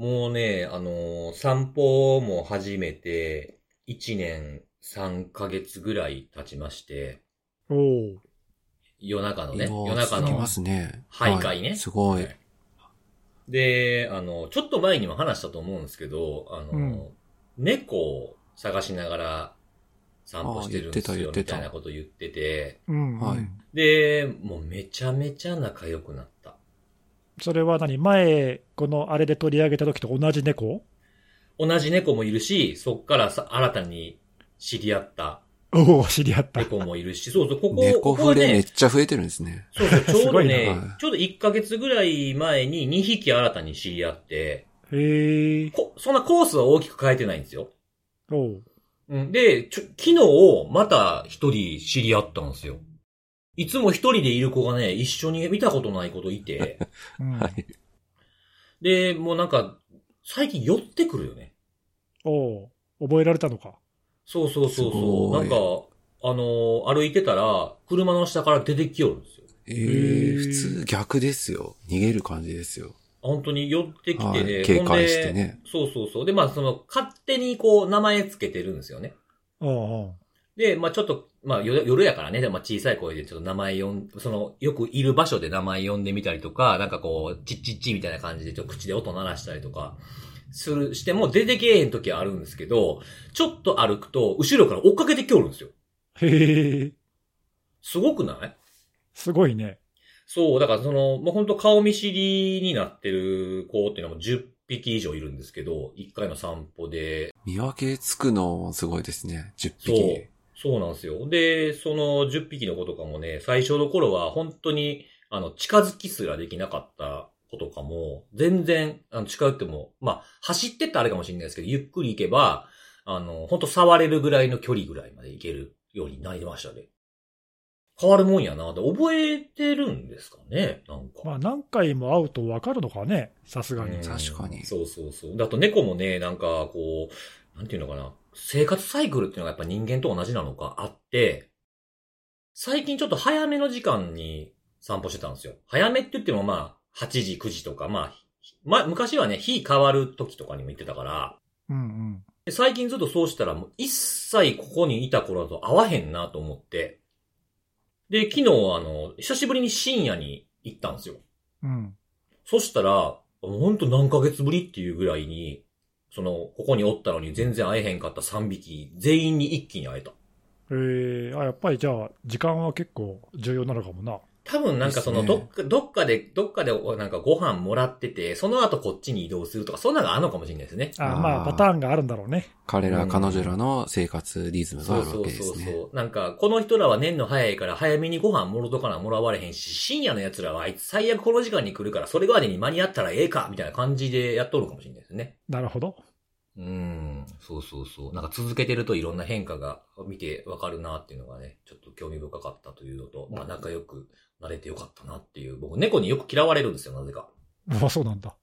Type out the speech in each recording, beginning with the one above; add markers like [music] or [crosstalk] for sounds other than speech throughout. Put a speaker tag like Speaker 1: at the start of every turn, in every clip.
Speaker 1: もうね、あのー散歩も始めて、1年3ヶ月ぐらい経ちまして、
Speaker 2: おお。
Speaker 1: 夜中のね、夜中の
Speaker 3: ね。
Speaker 1: 徘徊ね
Speaker 3: はすごい。
Speaker 1: で、あの、ちょっと前にも話したと思うんですけど、あの、
Speaker 2: うん
Speaker 1: 猫を探しながら散歩してるんですよ、みたいなこと言ってて、
Speaker 2: うん、うん。
Speaker 3: はい
Speaker 1: で、もうめちゃめちゃ仲良くなった。
Speaker 2: それは何？前、このあれで取り上げた時と同じ猫？
Speaker 1: 同じ猫もいるし、そっからさ新たに知り合った
Speaker 2: おお、知り合った。
Speaker 1: 猫もいるし、そうそう、ここ、
Speaker 3: 猫触れめっ
Speaker 1: ね、
Speaker 3: ちゃ増えてるんですね。
Speaker 1: そうそう、[laughs] ちょうどね
Speaker 3: な、
Speaker 1: ちょうど1ヶ月ぐらい前に2匹新たに知り合って、
Speaker 2: へえ。
Speaker 1: こそんなコースは大きく変えてないんですよ。
Speaker 2: おう
Speaker 1: うんで、ちょ、昨日、また一人知り合ったんですよ。いつも一人でいる子がね、一緒に見たことない子といて、
Speaker 2: うん [laughs]
Speaker 3: はい。
Speaker 1: で、もうなんか、最近寄ってくるよね。
Speaker 2: おう覚えられたのか？
Speaker 1: そうそうそう
Speaker 3: す
Speaker 1: そう。
Speaker 3: ご
Speaker 1: ないんか、あのー歩いてたら、車の下から出てきよるんですよ。
Speaker 3: え
Speaker 2: へ
Speaker 3: ー、
Speaker 2: ー
Speaker 3: 普通逆ですよ。逃げる感じですよ。
Speaker 1: 本当に寄ってきて
Speaker 3: は
Speaker 1: ね、
Speaker 3: い警戒
Speaker 1: ほんで
Speaker 3: してね
Speaker 1: そうそうそう。で、まあ、その、勝手にこう、名前つけてるんですよね。
Speaker 2: おうおう
Speaker 1: で、まあちょっと、まあ夜夜やからね、でまあ小さい声でちょっと名前呼ん、その、よくいる場所で名前呼んでみたりとか、なんかこう、チッチッチみたいな感じでちょっと口で音鳴らしたりとか、する、しても出てけえへん時はあるんですけど、ちょっと歩くと、後ろから追っかけてきおるんですよ。
Speaker 2: へえ。
Speaker 1: すごくない？
Speaker 2: すごいね。
Speaker 1: そう、だからその、もう本当顔見知りになってる子っていうのも10匹以上いるんですけど、1回の散歩で、
Speaker 3: 見分けつくのすごいですね。10
Speaker 1: そう
Speaker 3: 匹。。
Speaker 1: そうなんですよ。で、その10匹の子とかもね、最初の頃は本当に、あの、近づきすらできなかった子とかも、全然、あの、近寄っても、まあ、走ってったらあれかもしれないですけど、ゆっくり行けば、あの、本当触れるぐらいの距離ぐらいまで行けるようになりましたね。変わるもんやなって覚えてるんですかねなんか。
Speaker 2: まあ何回も会うと分かるのかね。さすがに。
Speaker 1: うん
Speaker 3: 確かに
Speaker 1: そうそうそう。だと猫もね、なんかこう、なんていうのかな。生活サイクルっていうのがやっぱ人間と同じなのかあって、最近ちょっと早めの時間に散歩してたんですよ。早めって言ってもまあ、8時、9時とか、まあ、まあ、昔はね、日変わる時とかにも行ってたから、
Speaker 2: うんうん。
Speaker 1: で最近ずっとそうしたらもう一切ここにいた頃だと会わへんなと思って、で、昨日あの、久しぶりに深夜に行ったんですよ。
Speaker 2: うん。
Speaker 1: そしたら、ほんと何ヶ月ぶりっていうぐらいに、その、ここにおったのに全然会えへんかった3匹、全員に一気に会えた。
Speaker 2: ええあ、やっぱりじゃあ、時間は結構重要なのかもな。
Speaker 1: 多分なんかその、どっか、どっかで、どっかでなんかご飯もらってて、その後こっちに移動するとか、そんなのがあるのかもしれないですね。
Speaker 2: あまあ、パターンがあるんだろうね。
Speaker 3: 彼ら、
Speaker 1: うん
Speaker 3: 彼女らの生活リズムがあるわ
Speaker 1: そうそう
Speaker 3: けですね。
Speaker 1: そうそう。なんか、この人らは年の早いから早めにご飯もろとかなもらわれへんし、深夜の奴らはあいつ最悪この時間に来るから、それまでに間に合ったらええかみたいな感じでやっとるかもしれないですね。
Speaker 2: なるほど。
Speaker 1: うん、そうそうそう。なんか続けてるといろんな変化が見てわかるなっていうのがね、ちょっと興味深かったというのと、まあ仲良くなれてよかったなっていう。僕、猫によく嫌われるんですよ、なぜか。
Speaker 2: あ、そうなんだ。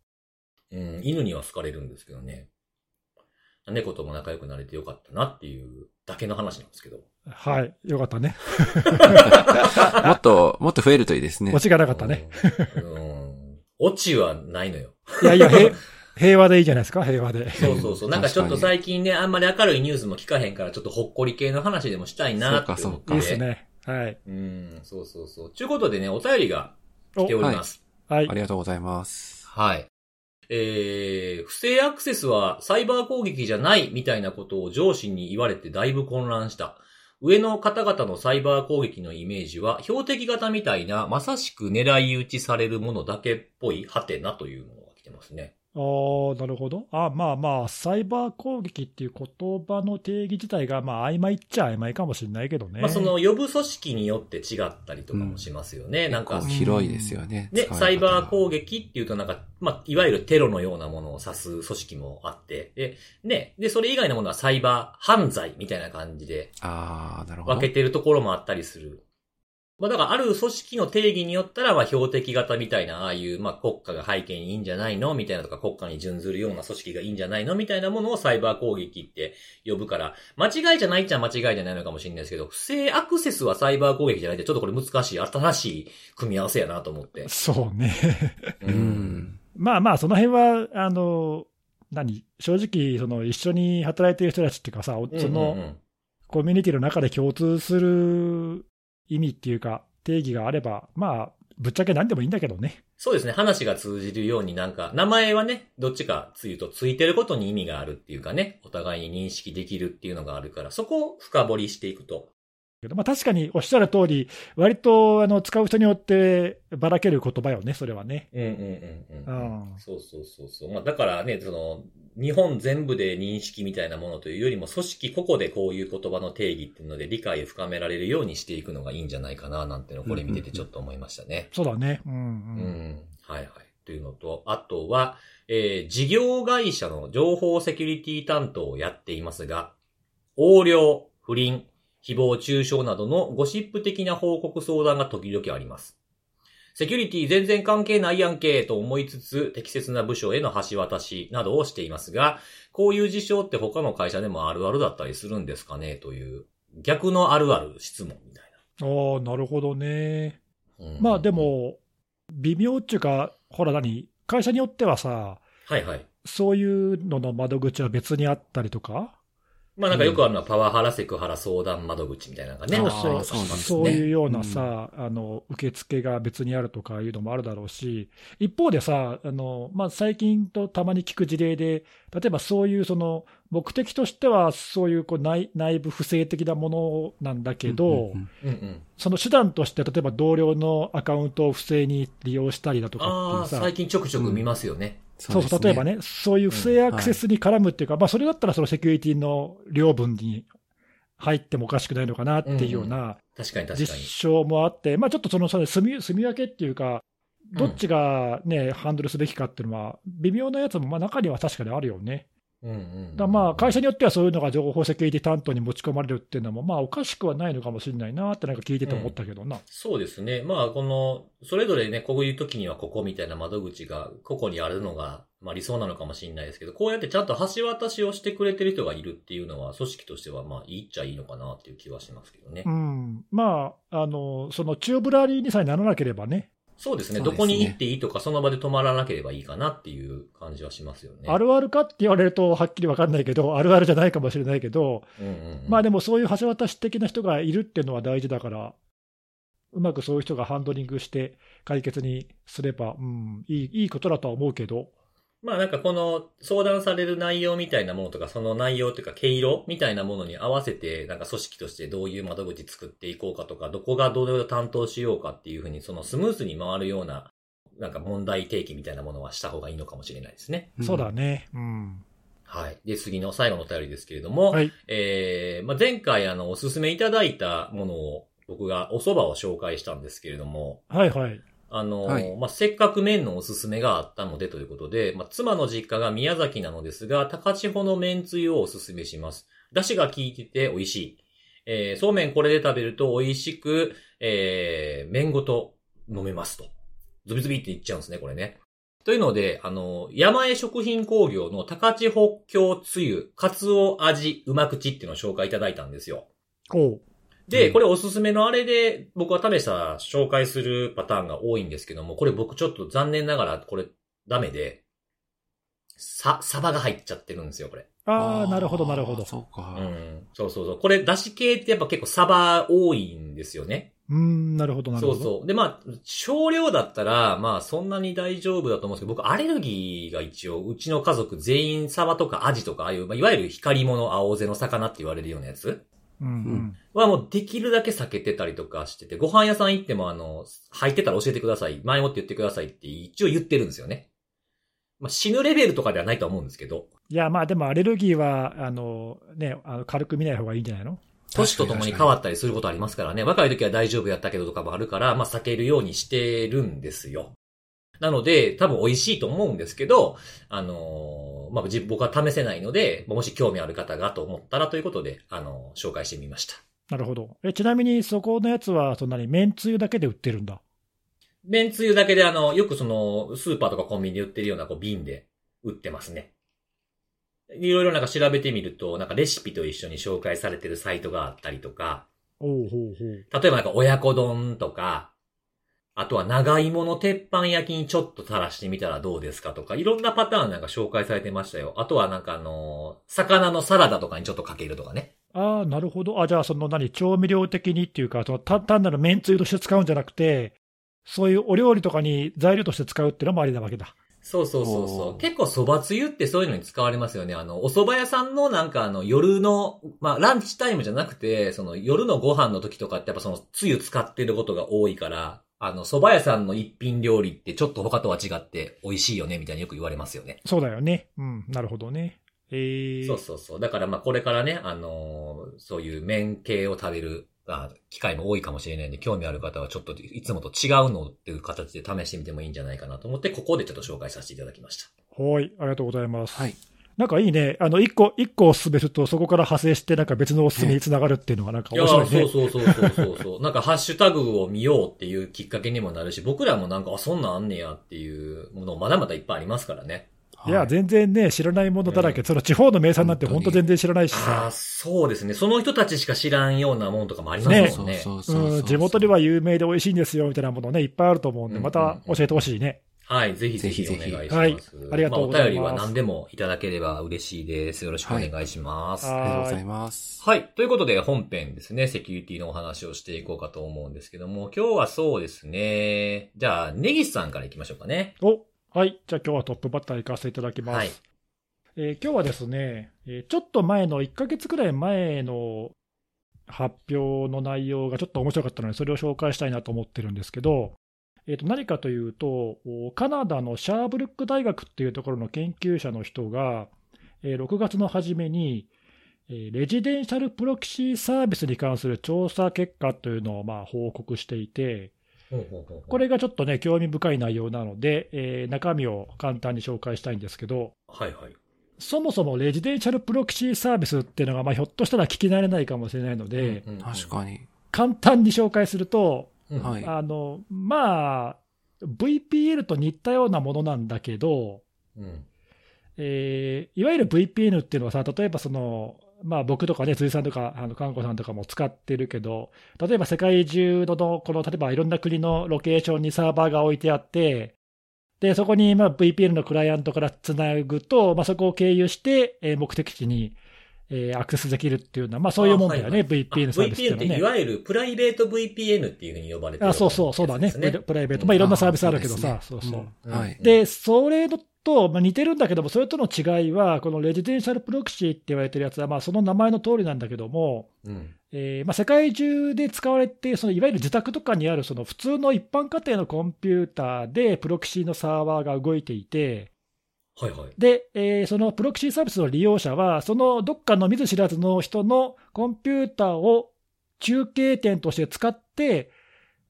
Speaker 1: うん、犬には好かれるんですけどね。猫とも仲良くなれてよかったなっていうだけの話なんですけど。
Speaker 2: はい。よかったね。[laughs]
Speaker 3: もっと、もっと増えるといいですね
Speaker 2: オ。チがなかったね。
Speaker 1: うん。うん。オチはないのよ。
Speaker 2: いやいや、平平和でいいじゃないですか、平和で。
Speaker 1: そうそうそう。なんかちょっと最近ね、あんまり明るいニュースも聞かへんから、ちょっとほっこり系の話でもしたいなって思って。
Speaker 3: そうかそうか
Speaker 2: いいですね。はい。
Speaker 1: うん、そうそうそう。ということでね、お便りが来ております。
Speaker 2: はい
Speaker 3: あ。りがとうございます。
Speaker 1: はい。えー、不正アクセスはサイバー攻撃じゃないみたいなことを上司に言われてだいぶ混乱した。上の方々のサイバー攻撃のイメージは標的型みたいなまさしく狙い撃ちされるものだけっぽいハテナというものが来てますね。
Speaker 2: ああ、なるほど。あまあまあ、サイバー攻撃っていう言葉の定義自体が、まあ、曖昧っちゃ曖昧かもしれないけどね。
Speaker 1: まあその呼ぶ組織によって違ったりとかもしますよね。なんか
Speaker 3: 結構、広いですよね。
Speaker 1: ね、
Speaker 3: 使い方が
Speaker 1: サイバー攻撃っていうとなんか、まあ、いわゆるテロのようなものを指す組織もあって、で、ね、で、それ以外のものはサイバー犯罪みたいな感じで
Speaker 3: ああ、なるほど。
Speaker 1: 分けてるところもあったりする。まあ、だからある組織の定義によったら、まあ、標的型みたいな、ああいう、まあ、国家が背景にいいんじゃないの？みたいなとか、国家に準ずるような組織がいいんじゃないの？みたいなものをサイバー攻撃って呼ぶから、間違いじゃないっちゃ間違いじゃないのかもしれないですけど、不正アクセスはサイバー攻撃じゃないって、ちょっとこれ難しい、新しい組み合わせやなと思って。
Speaker 2: そうね。
Speaker 3: うん。
Speaker 2: まあまあ、その辺は、あの、何？正直、その一緒に働いてる人たちっていうかさ、そ
Speaker 1: うんうんう
Speaker 2: の
Speaker 1: ん
Speaker 2: コミュニティの中で共通する意味っていうか、定義があれば、まあ、ぶっちゃけ何でもいいんだけどね。
Speaker 1: そうですね。話が通じるようになんか、名前はね、どっちかつゆとついてることに意味があるっていうかね、お互いに認識できるっていうのがあるから、そこを深掘りしていくと。
Speaker 2: けどまあ、確かにおっしゃる通り、割とあの使う人によってばらける言葉よね、それはね。
Speaker 1: うんうんうんうん。
Speaker 2: うん
Speaker 1: そうそうそうそう。まあだからね、その、日本全部で認識みたいなものというよりも、組織個々でこういう言葉の定義っていうので理解を深められるようにしていくのがいいんじゃないかな、なんていうのをこれ見ててちょっと思いましたね。
Speaker 2: そうだね。うん
Speaker 1: う
Speaker 2: うん。
Speaker 1: ん。はいはい。というのと、あとは、えー事業会社の情報セキュリティ担当をやっていますが、横領、不倫、誹謗中傷などのゴシップ的な報告相談が時々あります。セキュリティ全然関係ないやんけと思いつつ、適切な部署への橋渡しなどをしていますが、こういう事象って他の会社でもあるあるだったりするんですかねという、逆のあるある質問みたい
Speaker 2: ああ、なるほどね。まあで、も、微妙っていうか、ほら何、会社によってはさ、
Speaker 1: はいはい。
Speaker 2: そういうのの窓口は別にあったりとか、
Speaker 1: まあなんかよくあるのはパワハラ、セクハラ相談窓口みたいなのがね。
Speaker 2: そうそういうようなさ、あの受付が別にあるとかいうのもあるだろうし、一方でさ、あのまあ、最近とたまに聞く事例で、例えばそういうその目的としては、そういうこう内内部不正的なものなんだけど、
Speaker 3: うんうんうん
Speaker 1: うんうん。
Speaker 2: その手段として、例えば同僚のアカウントを不正に利用したりだとかって
Speaker 1: ああ、
Speaker 2: いうさ、
Speaker 1: 最近ちょくちょく見ますよね。
Speaker 2: そうそう、例えば。ね、そういう不正アクセスに絡むっていうか、まあ、それだったらそのセキュリティの領分に入ってもおかしくないのかなっていうような
Speaker 1: 確かに確
Speaker 2: 実。証もあって、まあ、ちょっとそのその住み住み分けっていうか、どっちが、ねハンドルすべきかっていうのは、微妙なやつもまあ中には確かにあるよね。
Speaker 1: うんうん。
Speaker 2: だまあ会社によってはそういうのが情報セキュリティ担当に持ち込まれるっていうのも、まあおかしくはないのかもしれないなってなんか聞いてて思ったけどな。
Speaker 1: そうですね。まあ、この、それぞれね、こういう時にはここみたいな窓口が個々にあるのが、まあ理想なのかもしれないですけど、こうやってちゃんと橋渡しをしてくれてる人がいるっていうのは、組織としてはまあいいっちゃいいのかなっていう気はしますけどね
Speaker 2: う。ん、まあ、あのその宙ぶらりにさえならなければね、
Speaker 1: そうですね。どこに行っていいとか、その場で止まらなければいいかなっていう感じはしますよね。
Speaker 2: あるあるかって言われるとはっきり分かんないけど、[laughs] あるあるじゃないかもしれないけど、
Speaker 1: うんうんうん。
Speaker 2: まあでもそういう橋渡し的な人がいるっていうのは大事だから、うまくそういう人がハンドリングして解決にすれば、うん、いいいいことだとは思うけど、
Speaker 1: まあなんかこの相談される内容みたいなものとか、その内容というか毛色みたいなものに合わせて、なんか組織としてどういう窓口作っていこうかとか、どこがどれを担当しようかっていうふうに、そのスムーズに回るような、なんか問題提起みたいなものはした方がいいのかもしれないですね。
Speaker 2: そうだね、うん。
Speaker 1: はい。で、次の最後のお便りですけれども、
Speaker 2: はい、
Speaker 1: えー、まあ、前回あの、おすすめいただいたものを、僕がお蕎麦を紹介したんですけれども、
Speaker 2: はい、はい。
Speaker 1: あの、
Speaker 3: はい
Speaker 1: まあ、せっかく麺のおすすめがあったのでということで、まあ、妻の実家が宮崎なのですが、高千穂の麺つゆをおすすめします。出汁が効いてて美味しい。えーそうめんこれで食べると美味しく、えー麺ごと飲めますと。ズビズビっていっちゃうんですね、これね。というので、あの、山江食品工業の高千穂京つゆ、かつお味うま口っていうのを紹介いただいたんですよ。
Speaker 2: おう
Speaker 1: で、
Speaker 3: うん
Speaker 1: これおすすめのあれで僕は試した紹介するパターンが多いんですけども、これ僕ちょっと残念ながらこれダメで、さ、サバが入っちゃってるんですよ、これ。
Speaker 2: ああ、なるほど、なるほど。
Speaker 3: そうか。
Speaker 1: うん。そうそうそう。これ、出し系ってやっぱ結構サバ多いんですよね。
Speaker 2: うーん、なるほど、なるほど。
Speaker 1: そうそう。で、まあ、少量だったら、まあ、そんなに大丈夫だと思うんですけど、僕、アレルギーが一応、うちの家族全員サバとかアジとか、ああいう、まあ、いわゆる光り物青背の魚って言われるようなやつ。はもうできるだけ避けてたりとかしてて、ご飯屋さん行ってもあの、入ってたら教えてください。前もって言ってくださいって一応言ってるんですよね。まあ、死ぬレベルとかではないとは思うんですけど、
Speaker 2: いや、まあでもアレルギーは、あの、ね、あの軽く見ない方がいいんじゃないの？
Speaker 1: 年とともに変わったりすることありますからね。若い時は大丈夫やったけどとかもあるから、まあ避けるようにしてるんですよ。なので、多分美味しいと思うんですけど、あのーまあ、自僕は試せないので、もし興味ある方がと思ったらということで、あのー紹介してみました。
Speaker 2: なるほど。え、ちなみにそこのやつは、そんなに麺つゆだけで売ってるんだ？
Speaker 1: 麺つゆだけであの、よくその、スーパーとかコンビニで売ってるようなこう瓶で売ってますね。いろいろなんか調べてみると、なんかレシピと一緒に紹介されてるサイトがあったりとか、
Speaker 2: おうほうほう。
Speaker 1: 例えばなんか親子丼とか、あとは長芋の鉄板焼きにちょっと垂らしてみたらどうですかとか、いろんなパターンなんか紹介されてましたよ。あとはなんかあのー魚のサラダとかにちょっとかけるとかね。
Speaker 2: ああ、なるほど。あじゃあ、その何、調味料的にっていうか、その単単なる麺つゆとして使うんじゃなくて、そういうお料理とかに材料として使うっていうのもありなわけだ。
Speaker 1: そうそうそうそう。結構蕎麦つゆってそういうのに使われますよね。あの、お蕎麦屋さんのなんかあの夜の、まあランチタイムじゃなくて、その夜のご飯の時とかってやっぱそのつゆ使ってることが多いから、あの、蕎麦屋さんの一品料理ってちょっと他とは違って美味しいよねみたいによく言われますよね。
Speaker 2: そうだよね。うん、なるほどね。えー、
Speaker 1: そうそうそう。だからまあこれからね、あのーそういう麺系を食べる、あ機会も多いかもしれないんで、興味ある方はちょっといつもと違うのっていう形で試してみてもいいんじゃないかなと思って、ここでちょっと紹介させていただきました。
Speaker 2: はい、ありがとうございます。
Speaker 3: はい。
Speaker 2: なんかいいね。あの、一個、一個おすすめすると、そこから派生して、なんか別のおすすめにつながるっていうのは、なんか
Speaker 1: いや
Speaker 2: 面白いね。
Speaker 1: そうそうそうそうそうそう。[laughs] なんかハッシュタグを見ようっていうきっかけにもなるし、僕らもなんか、あ、そんなんあんねやっていうものまだまだいっぱいありますからね。
Speaker 2: いや、全然ね、知らないものだらけ。その地方の名産なんて本当全然知らないし
Speaker 1: ああ、
Speaker 2: さ。
Speaker 1: そうですね。その人たちしか知らんようなものとかもあります
Speaker 3: そうん
Speaker 1: もね。
Speaker 3: そうそうそう
Speaker 2: うん、地元では有名で美味しいんですよ、みたいなものね、いっぱいあると思うんで、
Speaker 1: うん
Speaker 2: また教えてほしいね。
Speaker 1: はい、ぜひぜひお
Speaker 3: ぜひぜひ
Speaker 1: 願いします。
Speaker 2: はいありがとうございます
Speaker 1: あお便りは何でもいただければ嬉しいです。よろしくお願いします。
Speaker 2: はい
Speaker 3: ありがとうございます。
Speaker 1: はい。ということで、本編ですね、セキュリティのお話をしていこうかと思うんですけども、今日はそうですね、じゃあ、ネギスさんから行きましょうかね。
Speaker 2: お、はい。じゃあ今日はトップバッター行かせていただきます。
Speaker 1: はい
Speaker 2: えー今日はですね、えーちょっと前の1ヶ月くらい前の発表の内容がちょっと面白かったので、それを紹介したいなと思ってるんですけど、えーと何かというと、おカナダのシャーブルック大学っていうところの研究者の人が、えー6月の初めに、えーレジデンシャルプロキシーサービスに関する調査結果というのをまあ報告していて、
Speaker 1: ほうほうほうほう
Speaker 2: これがちょっとね、興味深い内容なので、えー中身を簡単に紹介したいんですけど、
Speaker 1: はいはい。
Speaker 2: そもそもレジデンシャルプロキシーサービスっていうのが、まあ、ひょっとしたら聞き慣れないかもしれないので、
Speaker 1: うんうんうん
Speaker 3: 確かに。
Speaker 2: 簡単に紹介すると、
Speaker 1: うん
Speaker 3: はい
Speaker 2: あのまあ、VPN と似たようなものなんだけど、
Speaker 1: うん。
Speaker 2: えーいわゆる VPN っていうのはさ、例えばその、まあ、僕とかね、辻さんとか、あの、かんこさんとかも使ってるけど、例えば世界中のの、この、例えばいろんな国のロケーションにサーバーが置いてあって、で、そこにまあ VPN のクライアントからつなぐと、まあ、そこを経由して、えー目的地に、えーアクセスできるっていうのは、まあ、そういうもんだよね、
Speaker 1: あはいはい
Speaker 2: VPN サービスっていう
Speaker 1: VPN って
Speaker 2: のはね。
Speaker 1: いわゆるプライベート VPN っていうふうに呼ばれてる
Speaker 2: あそうそう、そうだね。プライベート。まあ、いろんなサービスあるけどさ、そうそう。
Speaker 1: うん
Speaker 3: はい。
Speaker 2: で、それと、まあ、似てるんだけども、それとの違いは、この residential proxy って言われてるやつは、まあ、その名前の通りなんだけども、
Speaker 1: うん。
Speaker 2: えーまあ、世界中で使われて、そのいわゆる自宅とかにあるその普通の一般家庭のコンピューターで、プロキシーのサーバーが動いていて、
Speaker 1: はいはい。
Speaker 2: で、えーそのプロキシーサービスの利用者は、そのどっかの見ず知らずの人のコンピューターを中継点として使って、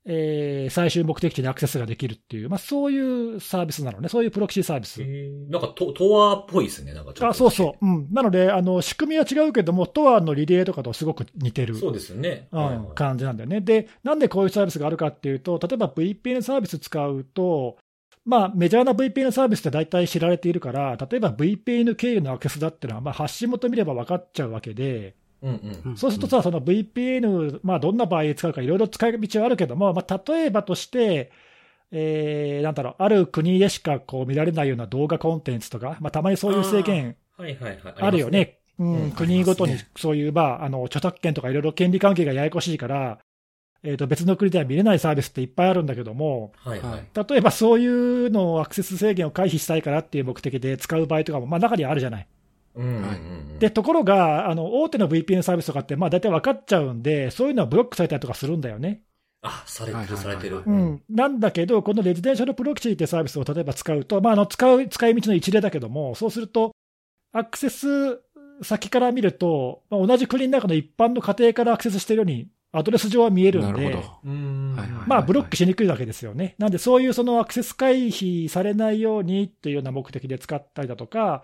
Speaker 2: えー最終目的地にアクセスができるっていう、まあ、そういうサービスなのね、そういうプロキシーサービス。
Speaker 1: えーなんかト、トアっぽいですね、なんかちょっと。
Speaker 2: あそうそう、うん、なのであの、仕組みは違うけども、トアのリレーとかとすごく似てる。
Speaker 1: そうですよね。
Speaker 2: うん
Speaker 1: はいはい
Speaker 2: 感じなんだよね。で、なんでこういうサービスがあるかっていうと、例えば VPN サービス使うと、まあ、メジャーな VPN サービスって大体知られているから、例えば VPN 経由のアクセスだってのは、まあ、発信元見れば分かっちゃうわけで、
Speaker 1: うんうん。
Speaker 2: そうするとさ、その VPN、まあ、どんな場合に使うか、いろいろ使い道はあるけども、まあ、例えばとして、えーなんだろう、ある国でしかこう見られないような動画コンテンツとか、まあ、たまにそういう制限。あるよね。国ごとにそういう、まあ、あの著作権とかいろいろ権利関係がややこしいから、えー、と別の国では見れないサービスっていっぱいあるんだけども。
Speaker 1: はいはい。
Speaker 2: 例えばそういうのをアクセス制限を回避したいからっていう目的で使う場合とかも、まあ、中にはあるじゃない。
Speaker 1: うんうんうん。
Speaker 2: で、ところが、あの大手の VPN サービスとかって、まあ、大体分かっちゃうんで、そういうのはブロックされたりとかするんだよね。
Speaker 1: あ、されてる、されてる。
Speaker 2: うん、なんだけど、このレジデンシャルプロキシーってサービスを例えば使うと、まあ、あの使う使い道の一例だけども、そうすると、アクセス先から見ると、まあ、同じ国の中の一般の家庭からアクセスしているように、アドレス上は見える
Speaker 3: なん
Speaker 2: で、
Speaker 3: ど。
Speaker 1: うん。
Speaker 3: はいはい
Speaker 2: まあ、ブロックしにくいわけですよね。なんで、そういうそのアクセス回避されないようにっていうような目的で使ったりだとか、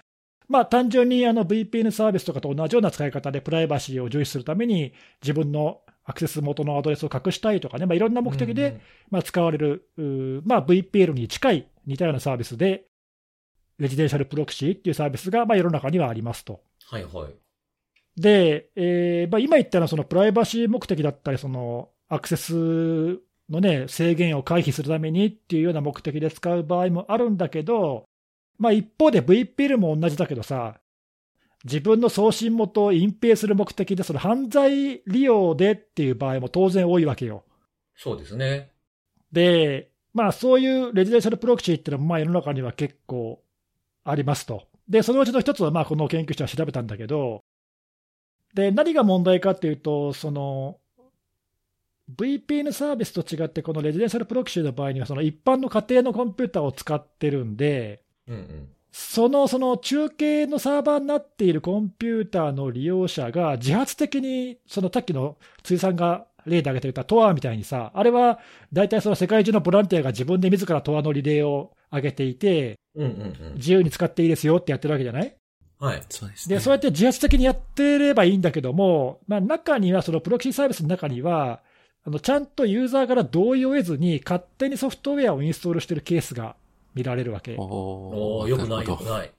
Speaker 2: まあ、単純にあの VPN サービスとかと同じような使い方でプライバシーを重視するために、自分のアクセス元のアドレスを隠したいとかね、まあ、いろんな目的で、まあ、使われる、まあ、VPL に近い似たようなサービスで、レジデンシャルプロキシーっていうサービスがまあ世の中にはありますと。
Speaker 1: はいはい。
Speaker 2: で、えーまあ、今言ったのはそのプライバシー目的だったり、そのアクセスのね、制限を回避するためにっていうような目的で使う場合もあるんだけど、まあ一方で VPN も同じだけどさ、自分の送信元を隠蔽する目的で、その犯罪利用でっていう場合も当然多いわけよ。
Speaker 1: そうですね。
Speaker 2: で、まあそういうレジデンシャルプロキシーっていうのもまあ世の中には結構ありますと。で、そのうちの一つはまあこの研究者は調べたんだけど、で、何が問題かっていうと、その、VPN サービスと違って、このレジデンシャルプロキシーの場合には、その一般の家庭のコンピューターを使ってるんで、
Speaker 1: うんうん。
Speaker 2: そのその中継のサーバーになっているコンピューターの利用者が自発的に、そのさっきの辻さんが例で挙げていたトアみたいにさ、あれは大体その世界中のボランティアが自分で自らトアのリレーを上げていて、
Speaker 1: うんうん
Speaker 2: 自由に使っていいですよってやってるわけじゃない
Speaker 1: うん。はい。
Speaker 3: そうですね。
Speaker 2: で、そうやって自発的にやってればいいんだけども、まあ、中には、そのプロキシーサービスの中には、あのちゃんとユーザーから同意を得ずに、勝手にソフトウェアをインストールしてるケースが見られるわけ。
Speaker 3: おー
Speaker 1: おーよくないよくない。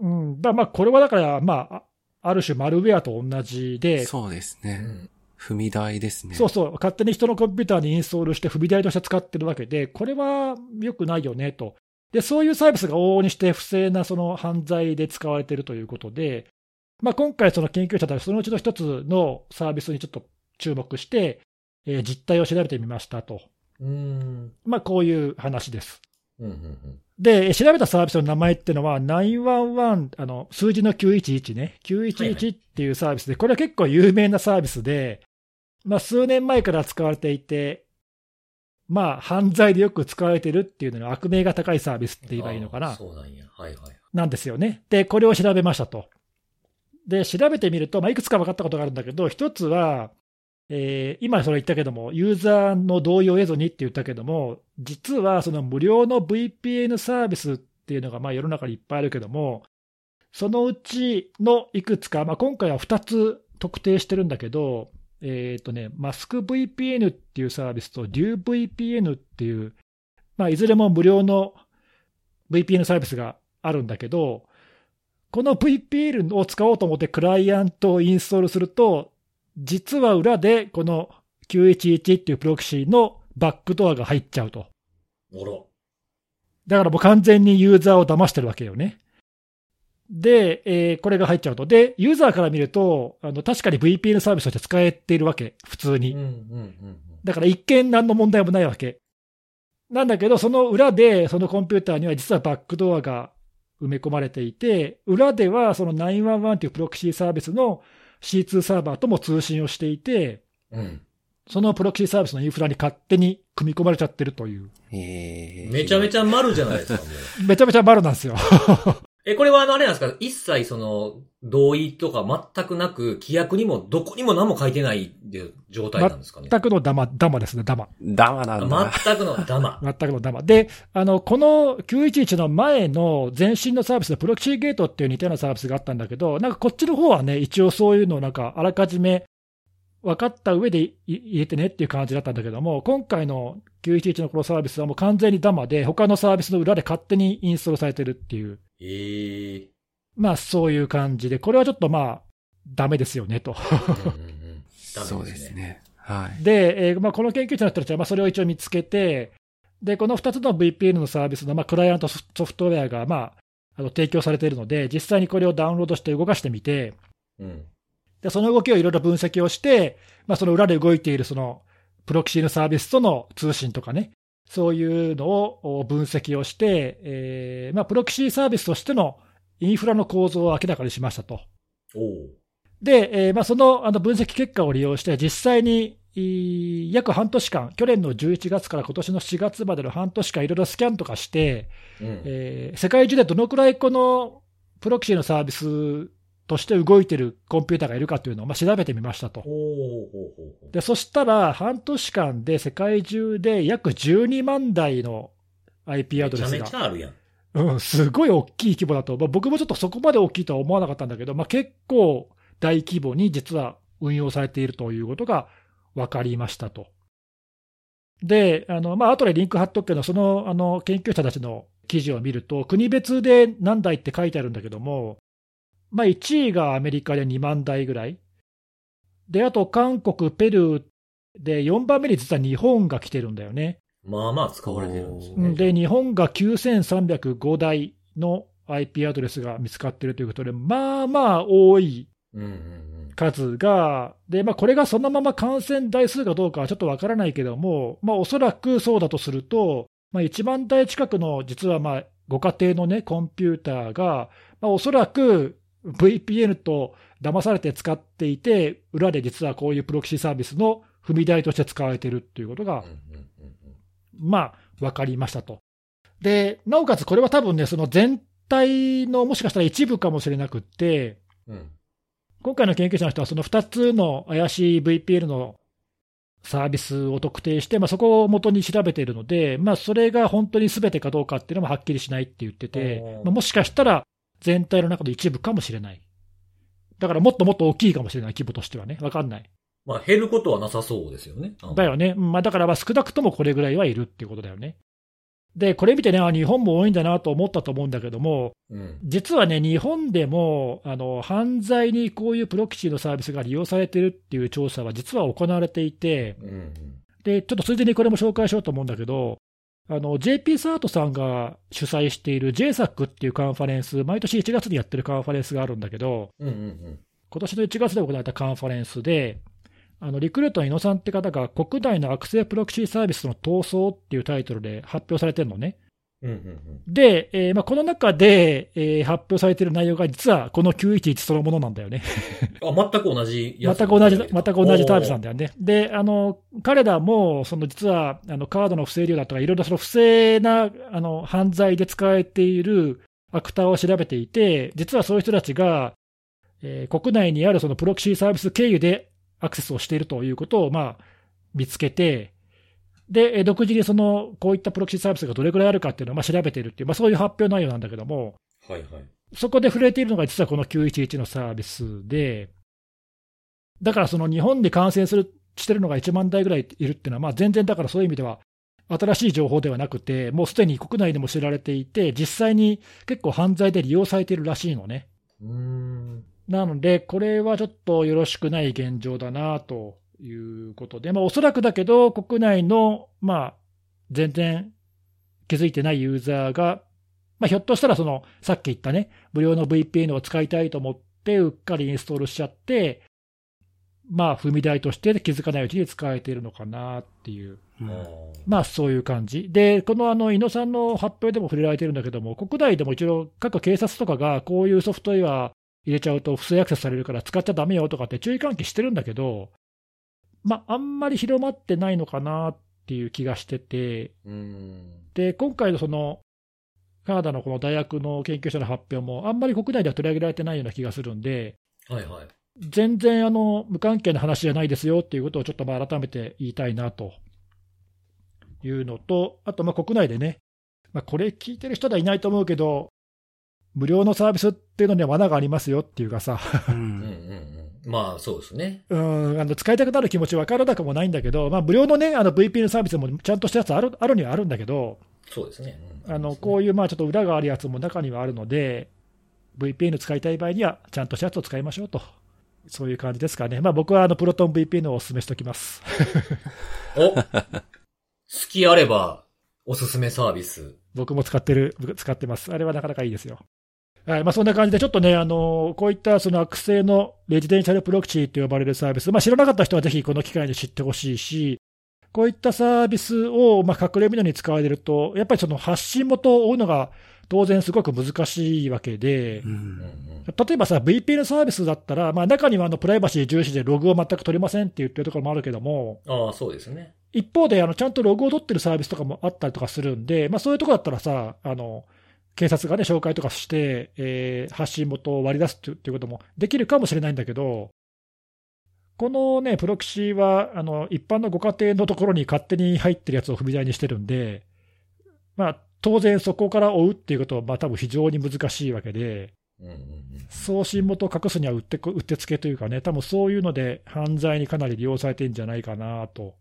Speaker 2: うん、だまあこれはだから、まあ、あある種、マルウェアと同じで、
Speaker 3: そうですね。
Speaker 1: うん。
Speaker 3: 踏み台ですね。
Speaker 2: そうそう、勝手に人のコンピューターにインストールして、不備台として使ってるわけで、これは良くないよねと。で、そういうサービスが往々にして不正なその犯罪で使われているということで、まあ、今回、その研究者たちはそのうちの一つのサービスにちょっと注目して、えー実態を調べてみましたと。
Speaker 1: うーん。
Speaker 2: まあ、こういう話です。
Speaker 1: うんうんうん。
Speaker 2: で、えー調べたサービスの名前っていうのは、911、あの、数字の911ね、911っていうサービスで、これは結構有名なサービスで、まあ、数年前から使われていて、まあ、犯罪でよく使われてるっていうのが悪名が高いサービスって言えばいいのかな。
Speaker 1: そうなんや。はいはい。
Speaker 2: なんですよね。で、これを調べましたと。で、調べてみると、まあ、いくつか分かったことがあるんだけど、一つは、えー今それ言ったけども、ユーザーの同意を得ずにって言ったけども、実はその無料の VPN サービスっていうのがまあ世の中にいっぱいあるけども、そのうちのいくつか、まあ、今回は2つ特定してるんだけど、えっ、とね、マスク VPN っていうサービスと DuVPN っていう、まあ、いずれも無料の VPN サービスがあるんだけど、この VPN を使おうと思ってクライアントをインストールすると、実は裏でこの911っていうプロキシーのバックドアが入っちゃうと。だからもう完全にユーザーを騙してるわけよね。で、えーこれが入っちゃうと。で、ユーザーから見ると、あの確かに VPN サービスとして使えているわけ、普通に。
Speaker 1: うんうんうん
Speaker 2: だから一見何の問題もないわけ。なんだけど、その裏で、そのコンピューターには実はバックドアが埋め込まれていて、裏ではその911というプロキシーサービスの C2 サーバーとも通信をしていて、
Speaker 1: うん。うん。
Speaker 2: そのプロキシーサービスのインフラに勝手に組み込まれちゃってるという、
Speaker 3: えー
Speaker 1: めちゃめちゃ丸じゃないですか。[laughs]
Speaker 2: めちゃめちゃバルなんですよ。[laughs]
Speaker 1: え、これはあの、あれなんですか？一切その、同意とか全くなく、規約にもどこにも何も書いてないで状態なんですかね？
Speaker 2: 全くのダマ、ダマですね、ダマ。
Speaker 3: ダマなんだ。
Speaker 1: 全くのダマ。[laughs]
Speaker 2: 全くのダマ。で、あの、この911の前の前身のサービスでプロキシーゲートっていう似たようなサービスがあったんだけど、なんかこっちの方はね、一応そういうのをなんかあらかじめ分かった上でい入れてねっていう感じだったんだけども、今回の911のこのサービスはもう完全にダマで、他のサービスの裏で勝手にインストールされてるっていう、
Speaker 1: ええ
Speaker 2: まあそういう感じで、これはちょっとまあ、ダメですよねと。
Speaker 1: うんうんうん。ダ
Speaker 3: そう
Speaker 1: メですね。
Speaker 3: ですね。はい。
Speaker 2: で、えーまあ、この研究者の人たちはまあそれを一応見つけて、でこの2つの VPN のサービスのまあクライアントソフトウェアがまああの提供されているので、実際にこれをダウンロードして動かしてみて、
Speaker 1: うん。
Speaker 2: でその動きをいろいろ分析をして、まあ、その裏で動いているそのプロキシーのサービスとの通信とかね、そういうのを分析をして、えーまあ、プロキシーサービスとしてのインフラの構造を明らかにしましたと。で、えーまあ、そのあの分析結果を利用して、実際にい約半年間、去年の11月から今年の4月までの半年間、いろいろスキャンとかして、
Speaker 1: うん。
Speaker 2: えー世界中でどのくらいこのプロキシーのサービスとして動いてるコンピューターがいるかというのをまあ調べてみましたと。でそしたら、半年間で世界中で約12万台の IP アドレスが
Speaker 1: めちゃめちゃあるやん。
Speaker 2: うん、すごい大きい規模だと、まあ、僕もちょっとそこまで大きいとは思わなかったんだけど、まあ、結構大規模に実は運用されているということが分かりましたと。で、あのまあ後でリンク貼っとくけど、そのあの研究者たちの記事を見ると、国別で何台って書いてあるんだけども、まあ、1位がアメリカで2万台ぐらい、であと韓国、ペルーで、4番目に実は日本が来てるんだよね。
Speaker 1: まあまあ使われてるんですよね。
Speaker 2: で、日本が9305台の IP アドレスが見つかっているということで、まあまあ多い。数が、で、まあこれがそのまま感染台数かどうかはちょっとわからないけども、まあおそらくそうだとすると、まあ1万台近くの実はまあご家庭のね、コンピューターが、まあおそらく VPN と騙されて使っていて、裏で実はこういうプロキシサービスの踏み台として使われているっていうことがまあ、分かりましたと。で、なおかつこれは多分ね、その全体のもしかしたら一部かもしれなくって、
Speaker 1: うん。うん
Speaker 2: 今回の研究者の人はその2つの怪しい VPN のサービスを特定して、まあ、そこを元に調べているので、まあ、それが本当にすべてかどうかっていうのもはっきりしないって言っててまあ、もしかしたら全体の中の一部かもしれない。だからもっともっと大きいかもしれない、規模としてはね。わかんない。
Speaker 1: まあ減ることはなさそうですよね。うん
Speaker 2: だよね。うんまあ、だからまあ少なくともこれぐらいはいるっていうことだよね。で、これ見てね、あ日本も多いんだなと思ったと思うんだけども、
Speaker 1: うん。
Speaker 2: 実はね、日本でもあの犯罪にこういうプロキシのサービスが利用されてるっていう調査は実は行われていて、
Speaker 1: うんうん。
Speaker 2: で、ちょっとついでにこれも紹介しようと思うんだけど、あの JP サートさんが主催している JSAC っていうカンファレンス、毎年1月にやってるカンファレンスがあるんだけど、
Speaker 1: うんうんうん。
Speaker 2: 今年の1月で行われたカンファレンスで、あのリクルートの井野さんって方が、国内の悪性プロキシサービスの闘争っていうタイトルで発表されてるのね。
Speaker 1: うんうんうん。
Speaker 2: で、えーまあ、この中で、えー発表されている内容が、実はこの911そのものなんだよね。[laughs]
Speaker 1: あ、全く同じやつ
Speaker 2: 全く同じ、全く同じサービスなん
Speaker 1: だ。
Speaker 2: だよね。で、あの彼らも、その実はあのカードの不正利用だとか、いろいろその不正なあの犯罪で使われているアクターを調べていて、実はそういう人たちが、えー国内にあるそのプロキシーサービス経由でアクセスをしているということを、まあ、見つけて、で、えー独自にそのこういったプロキシーサービスがどれくらいあるかっていうのをまあ調べているっていう、まあ、そういう発表内容なんだけども、
Speaker 1: はいはい。
Speaker 2: そこで触れているのが実はこの911のサービスで、だからその日本で感染するしてるのが1万台ぐらいいるっていうのは、まあ、全然だからそういう意味では新しい情報ではなくて、もうすでに国内でも知られていて、実際に結構犯罪で利用されているらしいのね。
Speaker 1: うーん。
Speaker 2: なので、これはちょっとよろしくない現状だなということで、まあ、おそらくだけど、国内の、まあ、全然気づいてないユーザーが、まあ、ひょっとしたらその、さっき言ったね、無料の VPN を使いたいと思って、うっかりインストールしちゃって、まあ、踏み台として気づかないうちに使えているのかなっていう。まあそういう感じ。で、このあの、井野さんの発表でも触れられてるんだけども、国内でも一応、各警察とかが、こういうソフトウェア入れちゃうと不正アクセスされるから使っちゃダメよとかって注意喚起してるんだけど、まあ、あんまり広まってないのかなっていう気がしてて、
Speaker 1: うーん。
Speaker 2: で、今回のその、カナダのこの大学の研究者の発表も、あんまり国内では取り上げられてないような気がするんで、
Speaker 1: はいはい。
Speaker 2: 全然あの無関係な話じゃないですよっていうことをちょっとまあ改めて言いたいなというのと、あとまあ国内でね、まあ、これ聞いてる人はいないと思うけど、無料のサービスっていうのには罠がありますよっていうかさ、
Speaker 3: う
Speaker 1: うんうんんうん。まあそうですね。
Speaker 2: うんあの使いたくなる気持ち分からなくもないんだけど、まあ、無料の,、ね、あの VPN サービスもちゃんとしたやつあるあるにはあるんだけど、
Speaker 1: そうですね。うん
Speaker 2: あのこういうまあちょっと裏があるやつも中にはあるので、VPN 使いたい場合には、ちゃんとしたやつを使いましょうと、そういう感じですかね。まあ、僕はあのプロトン VPN をお勧めしておきます。[laughs]
Speaker 1: お好きあれば、おすすめサービス。
Speaker 2: 僕も使ってる、使ってます。あれはなかなかいいですよ。はいまあ、そんな感じで、ちょっとね、あのこういったその悪性のレジデンシャルプロキシーと呼ばれるサービス、まあ、知らなかった人はぜひこの機会に知ってほしいし、こういったサービスをまあ隠れみのに使われると、やっぱりその発信元を追うのが当然すごく難しいわけで、例えばさ、VPN サービスだったら、まあ、中にはあのプライバシー重視でログを全く取れませんって言ってるところもあるけども、
Speaker 1: あ、そうですね。
Speaker 2: 一方であのちゃんとログを取ってるサービスとかもあったりとかするんで、まあ、そういうところだったらさ、あの警察がね、紹介とかして、えー発信元を割り出すっていうこともできるかもしれないんだけど、このね、プロキシはあの一般のご家庭のところに勝手に入ってるやつを踏み台にしてるんで、まあ、当然そこから追うっていうことは、まあ多分非常に難しいわけで。送信元を隠すにはうってこうってつけというかね、多分そういうので犯罪にかなり利用されてるんじゃないかなと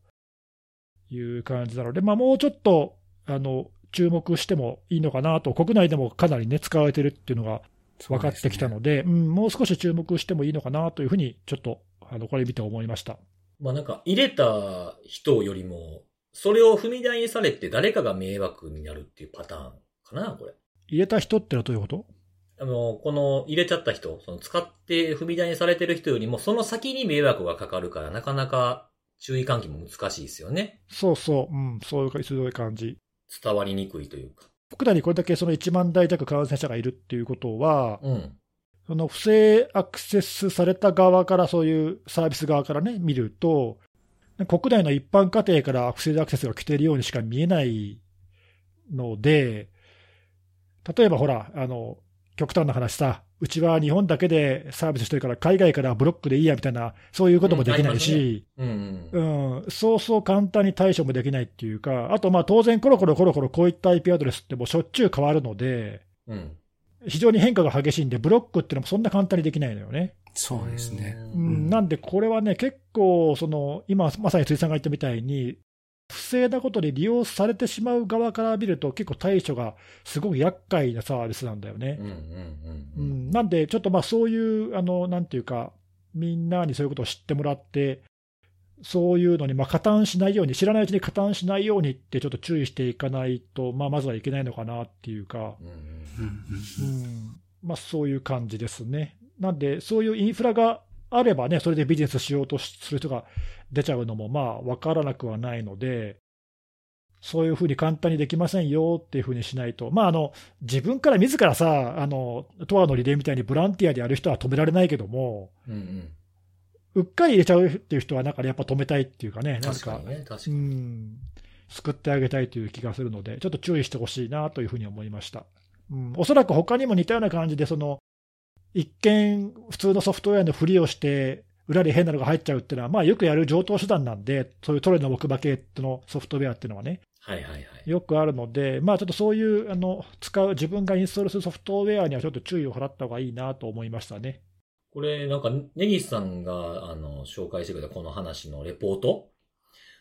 Speaker 2: いう感じなので、まあ、もうちょっとあの注目してもいいのかなと、国内でもかなりね、使われてるっていうのが分かってきたので、うん、もう少し注目してもいいのかなというふうに、ちょっとあのこれ見て思いました。
Speaker 1: まあなんか入れた人よりも、それを踏み台にされて誰かが迷惑になるっていうパターンかな、これ。
Speaker 2: 入れた人ってのはどういうこと？
Speaker 1: あの、この入れちゃった人、その使って踏み台にされてる人よりも、その先に迷惑がかかるから、なかなか注意喚起も難しいですよね。
Speaker 2: そうそう、うん、そういうかそういう感じ。
Speaker 1: 伝わりにくいというか。
Speaker 2: 国内にこれだけその1万台弱感染者がいるっていうことは、
Speaker 1: うん。
Speaker 2: その不正アクセスされた側から、そういうサービス側からね、見ると、国内の一般家庭から不正アクセスが来ているようにしか見えないので、例えばほら、あの極端な話さ、うちは日本だけでサービスしてるから、海外からブロックでいいやみたいな、そういうこともできないし、そうそう簡単に対処もできないっていうか、あとまあ当然、コロコロコロコロこういった IP アドレスってもうしょっちゅう変わるので、
Speaker 1: うん。
Speaker 2: 非常に変化が激しいんで、ブロックっていうのもそんな簡単にできないのよね。
Speaker 3: そうですね。
Speaker 2: うん、なんで、これはね、結構その、今まさに辻さんが言ったみたいに、不正なことで利用されてしまう側から見ると、結構対処がすごく厄介なサービスなんだよね。なんで、ちょっとまあそういう、あのなんていうか、みんなにそういうことを知ってもらって、そういうのにまあ加担しないように、知らないうちに加担しないようにって、ちょっと注意していかないと、まあ、まずはいけないのかなっていうか、
Speaker 1: うん。
Speaker 2: まあ、そういう感じですね。なんで、そういうインフラがあればね、それでビジネスしようとする人が出ちゃうのも、まあ、分からなくはないので、そういうふうに簡単にできませんよっていうふうにしないと、まあ、あの自分から自らさ、あのトアのリレーみたいにボランティアでやる人は止められないけども、
Speaker 1: うんうん。
Speaker 2: うっかり入れちゃうっていう人は、なんかねやっぱ止めたいっていうかね、なんか
Speaker 1: ね、
Speaker 2: う
Speaker 1: に。
Speaker 2: ん、救ってあげたいという気がするので、ちょっと注意してほしいなというふうに思いました。うん、おそらく他にも似たような感じで、その一見、普通のソフトウェアのふりをして、裏に変なのが入っちゃうっていうのは、まあ、よくやる上等手段なんで、そういうトレの木馬系のソフトウェアっていうのはね、
Speaker 1: はいはいはい。
Speaker 2: よくあるので、まあ、ちょっとそういうあの使う、自分がインストールするソフトウェアにはちょっと注意を払った方がいいなと思いましたね。
Speaker 1: これ、なんか、ネギスさんが、あの、紹介してくれたこの話のレポート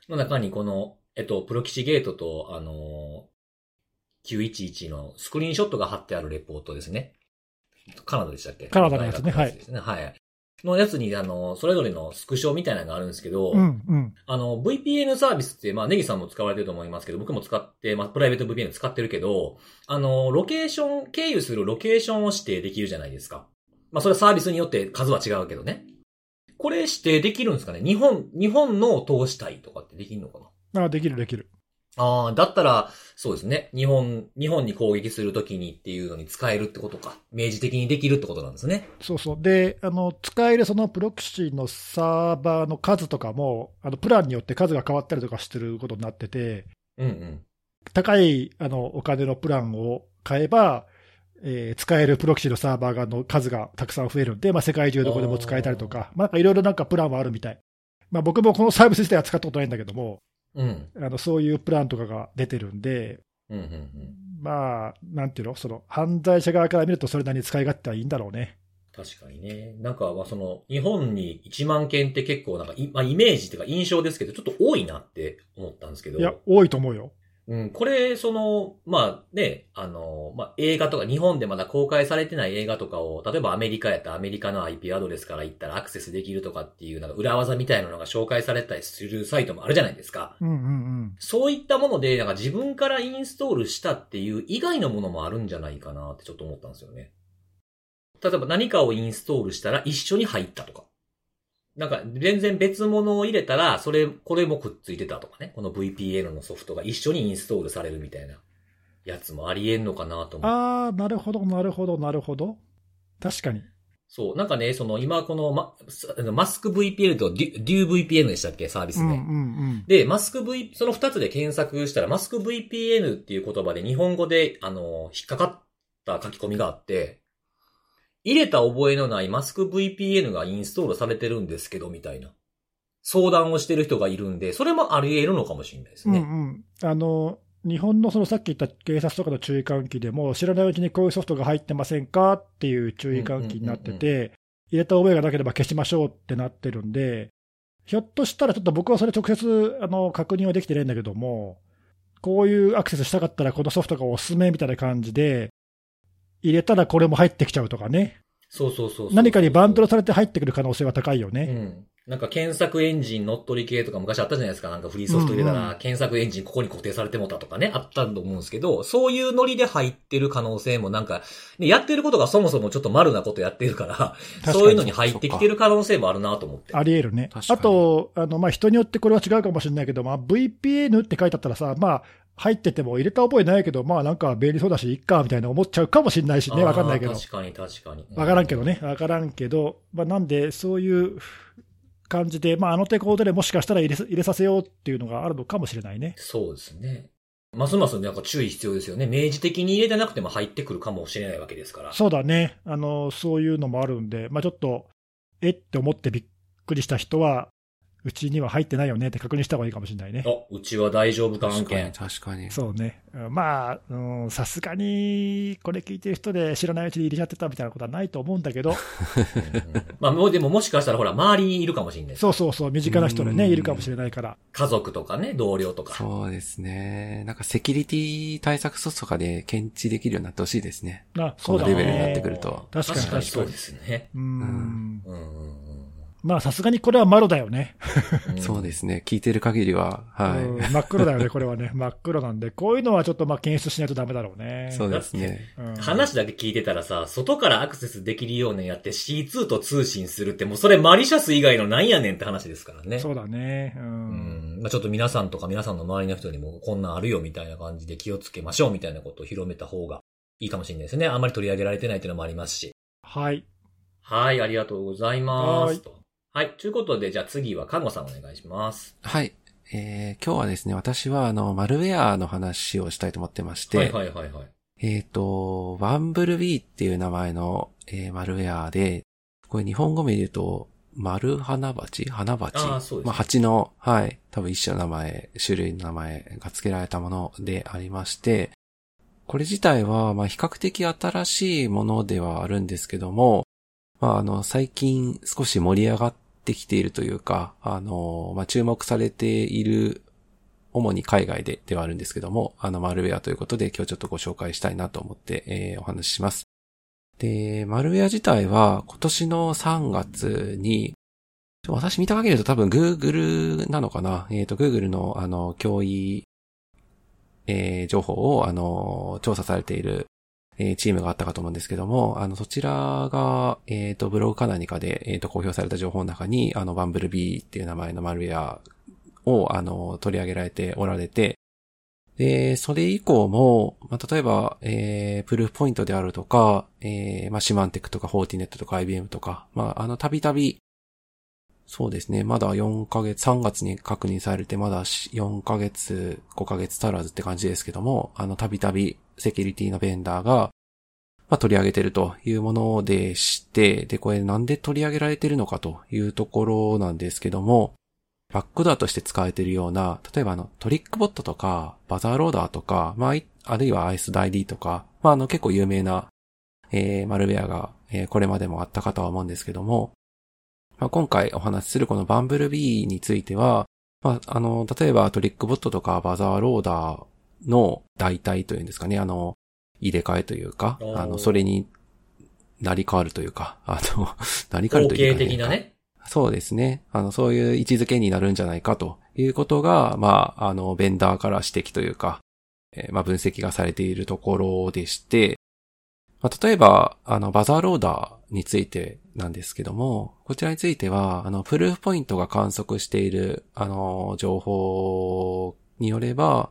Speaker 1: の中に、この、えっと、プロキシゲートと、あの、911のスクリーンショットが貼ってあるレポートですね。カナダでしたっけ？
Speaker 2: カナダのやつね
Speaker 1: 大学ですねはい。のやつに、あの、それぞれのスクショみたいなのがあるんですけど、
Speaker 2: うんうん
Speaker 1: あの、VPN サービスって、まあ、ネギさんも使われてると思いますけど、僕も使って、まあ、プライベート VPN 使ってるけど、あの、ロケーション、経由するロケーションを指定できるじゃないですか。まあ、それはサービスによって数は違うけどね。これ指定できるんですかね？日本、日本の通したいとかってできるのかな？
Speaker 2: あできる、できる。
Speaker 1: ああ、だったら、そうですね。日本、日本に攻撃するときにっていうのに使えるってことか。明示的にできるってことなんですね。
Speaker 2: そうそう。で、あの使えるそのプロキシのサーバーの数とかも、あのプランによって数が変わったりとかしてることになってて、
Speaker 1: うんうん。
Speaker 2: 高いあのお金のプランを買えば、えー使えるプロキシのサーバーがの数がたくさん増えるんで、まあ、世界中どこでも使えたりとか、まあ、なんかいろいろなんかプランはあるみたい。まあ、僕もこのサービス自体は使ったことないんだけども、
Speaker 1: うん。
Speaker 2: あのそういうプランとかが出てるんで、
Speaker 1: うんうんうん。
Speaker 2: まあ、なんていうの、その犯罪者側から見ると、それなりに使い勝手はいいんだろうね。
Speaker 1: 確かにね。なんか、まあその、日本に1万件って結構なんかい、まあイメージっていうか印象ですけど、ちょっと多いなって思ったんですけど。
Speaker 2: いや、多いと思うよ。
Speaker 1: うん、これ、その、まあね、あの、まあ映画とか、日本でまだ公開されてない映画とかを、例えばアメリカやったらアメリカの IP アドレスから行ったらアクセスできるとかっていう、なんか裏技みたいなのが紹介されたりするサイトもあるじゃないですか。
Speaker 2: うんうんうん。
Speaker 1: そういったもので、なんか自分からインストールしたっていう以外のものもあるんじゃないかなってちょっと思ったんですよね。例えば何かをインストールしたら一緒に入ったとか。なんか全然別物を入れたら、それ、これもくっついてたとかね。この VPN のソフトが一緒にインストールされるみたいなやつもありえんのかなと思って。
Speaker 2: あー、なるほど、なるほど、なるほど。確かに。
Speaker 1: そう。なんかね、その今このママスク VPN とデュデュー VPN でしたっけ？サービスね。
Speaker 2: うんうんうん。
Speaker 1: で、マスク V、その二つで検索したら、マスク VPN っていう言葉で日本語で、あの、引っかかった書き込みがあって、入れた覚えのないマスク VPN がインストールされてるんですけど、みたいな。相談をしてる人がいるんで、それもあり得るのかもしれないですね。
Speaker 2: うんうん。あの、日本のそのさっき言った警察とかの注意喚起でも、知らないうちにこういうソフトが入ってませんかっていう注意喚起になって
Speaker 1: うんうん
Speaker 2: て、入れた覚えがなければ消しましょうってなってるんで、ひょっとしたらちょっと僕はそれ直接あの確認はできてないんだけども、こういうアクセスしたかったらこのソフトがおすすめみたいな感じで、入れたらこれも入ってきちゃうとかね。
Speaker 1: そうそうそうそう
Speaker 2: 何かにバンドルされて入ってくる可能性は高いよね。
Speaker 1: うん。なんか検索エンジン乗っ取り系とか昔あったじゃないですか。なんかフリーソフト入れた
Speaker 2: うん
Speaker 1: ら、検索エンジンここに固定されてもたとかね、あったと思うんですけど、そういうノリで入ってる可能性もなんか、ね、やってることがそもそもちょっと丸なことやってるから、
Speaker 2: かに
Speaker 1: そういうのに入ってきてる可能性もあるなと思って。
Speaker 2: あり得るね。
Speaker 3: 確かに
Speaker 2: あと、あの、まあ、人によってこれは違うかもしれないけど、まあ、VPN って書いてあったらさ、まあ、入ってても入れた覚えないけど、まあなんか便利そうだし、いっか、みたいな思っちゃうかもしれないしね、わかんないけど。
Speaker 1: 確かに確かに。
Speaker 2: わからんけどね、わからんけど、まあ、なんで、そういう感じで、まあ、あの手こでもしかしたら入れさ入れさせようっていうのがあるのかもしれないね。
Speaker 1: そうですね。ますますなんか注意必要ですよね。明示的に入れてなくても入ってくるかもしれないわけですから。
Speaker 2: そうだね、あのそういうのもあるんで、まあ、ちょっと、えって思ってびっくりした人は、うちには入ってないよねって確認した方がいいかもしれないね。
Speaker 1: あ、うちは大丈夫か案
Speaker 3: 確かに、
Speaker 1: 件。
Speaker 3: 確かに。
Speaker 2: そうね、うんまあ、うんさすがにこれ聞いてる人で知らないうちに入れちゃってたみたいなことはないと思うんだけど、[laughs]
Speaker 1: まあ、もうでももしかしたらほら、周りにいるかもしれない。
Speaker 2: そうそうそう、身近な人でね、
Speaker 3: うん
Speaker 2: いるかもしれないから、
Speaker 1: 家族とかね、同僚とか。
Speaker 3: そうですね。なんかセキュリティ対策措置とかで検知できるようになってほしいですね。
Speaker 2: あ
Speaker 3: こ
Speaker 2: そうだ
Speaker 3: のレベルになって
Speaker 2: ね。
Speaker 3: くると。
Speaker 2: 確かに
Speaker 1: 確かにそうで。すね。
Speaker 2: うん
Speaker 3: ん
Speaker 1: うんうん
Speaker 2: まあ、さすがにこれはマロだよね。
Speaker 1: う [laughs] ん
Speaker 3: そうですね。聞いてる限りは、はい。
Speaker 2: うん真っ黒だよね、これはね。真っ黒なんで、こういうのはちょっとまあ検出しないとダメだろうね。
Speaker 3: そうですね。
Speaker 2: うん
Speaker 1: 話だけ聞いてたらさ、外からアクセスできるようにやって C2 と通信するってもうそれマリシャス以外のなんやねんって話ですからね。
Speaker 2: そうだね。う。
Speaker 1: うんん。まあちょっと皆さんとか皆さんの周りの人にもこんなんあるよみたいな感じで気をつけましょうみたいなことを広めた方がいいかもしれないですね。あんまり取り上げられてないっていうのもありますし。
Speaker 2: はい。
Speaker 1: はい、ありがとうございま
Speaker 2: はい
Speaker 1: す。とはい。ということで、じゃあ次は看護さんお願いします。
Speaker 3: はい。えー、今日はですね、私はあの、マルウェアの話をしたいと思ってまして、
Speaker 1: はいはいはいはい。
Speaker 3: えっ、と、バンブルビーっていう名前の、えーマルウェアで、これ日本語名で言うと、丸花鉢花鉢
Speaker 1: あーそうですね
Speaker 3: まあ、鉢の、はい、多分一種の名前、種類の名前が付けられたものでありまして、これ自体は、まあ、比較的新しいものではあるんですけども、まあ、あの、最近少し盛り上がってきているというか、あの、まあ、注目されている主に海外でではあるんですけども、あの、マルウェアということで今日ちょっとご紹介したいなと思って、えーお話しします。で、マルウェア自体は今年の3月に、私見た限りだと多分 Google なのかなえっ、と、Google のあの、教員、えー情報をあの、調査されている、えーチームがあったかと思うんですけども、あの、そちらが、えっ、と、ブログか何かで、えっ、と、公表された情報の中に、あの、バンブルビーっていう名前のマルウェアを、あの、取り上げられておられて、で、それ以降も、まあ、例えば、えー、プルーフポイントであるとか、えー、まあ、シマンテックとか、フォーティネットとか、IBM とか、まあ、あの、たびたび、そうですね、まだ4ヶ月、3月に確認されて、まだ4ヶ月、5ヶ月足らずって感じですけども、あの、たびたび、セキュリティのベンダーが、まあ、取り上げてるというものでして、で、これなんで取り上げられてるのかというところなんですけども、バックドアとして使われているような、例えばあの、トリックボットとか、バザーローダーとか、まあ、あるいはアイスダイ D とか、まあ、あの、結構有名な、えー、マルウェアが、えーこれまでもあったかとは思うんですけども、まあ、今回お話しするこのバンブルビーについては、まあ、あの、例えばトリックボットとかバザーローダーの代替というんですかね、あの、入れ替えというか、あの、それになり変わるというか、あの、[laughs] なり変わるというか、
Speaker 1: 的なね。
Speaker 3: そうですね。あの、そういう位置づけになるんじゃないかということが、まあ、あの、ベンダーから指摘というか、えーまあ、分析がされているところでして、まあ、例えば、あの、バザーローダーについてなんですけども、こちらについては、あの、プルーフポイントが観測している、あの、情報によれば、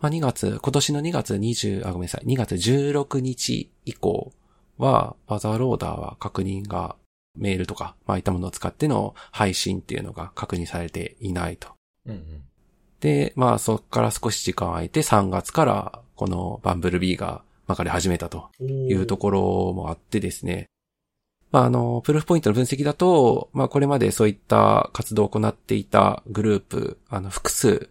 Speaker 3: まあ、2月、今年の2月20、あ、ごめんなさい、2月16日以降は、バザーローダーは確認がメールとか、まあ、いったものを使っての配信っていうのが確認されていないと。
Speaker 1: うんうん。
Speaker 3: で、まあ、そこから少し時間空いて3月からこのバンブルビーが巻かれ始めたというところもあってですね。まあ、あの、プルーフポイントの分析だと、まあ、これまでそういった活動を行っていたグループ、あの、複数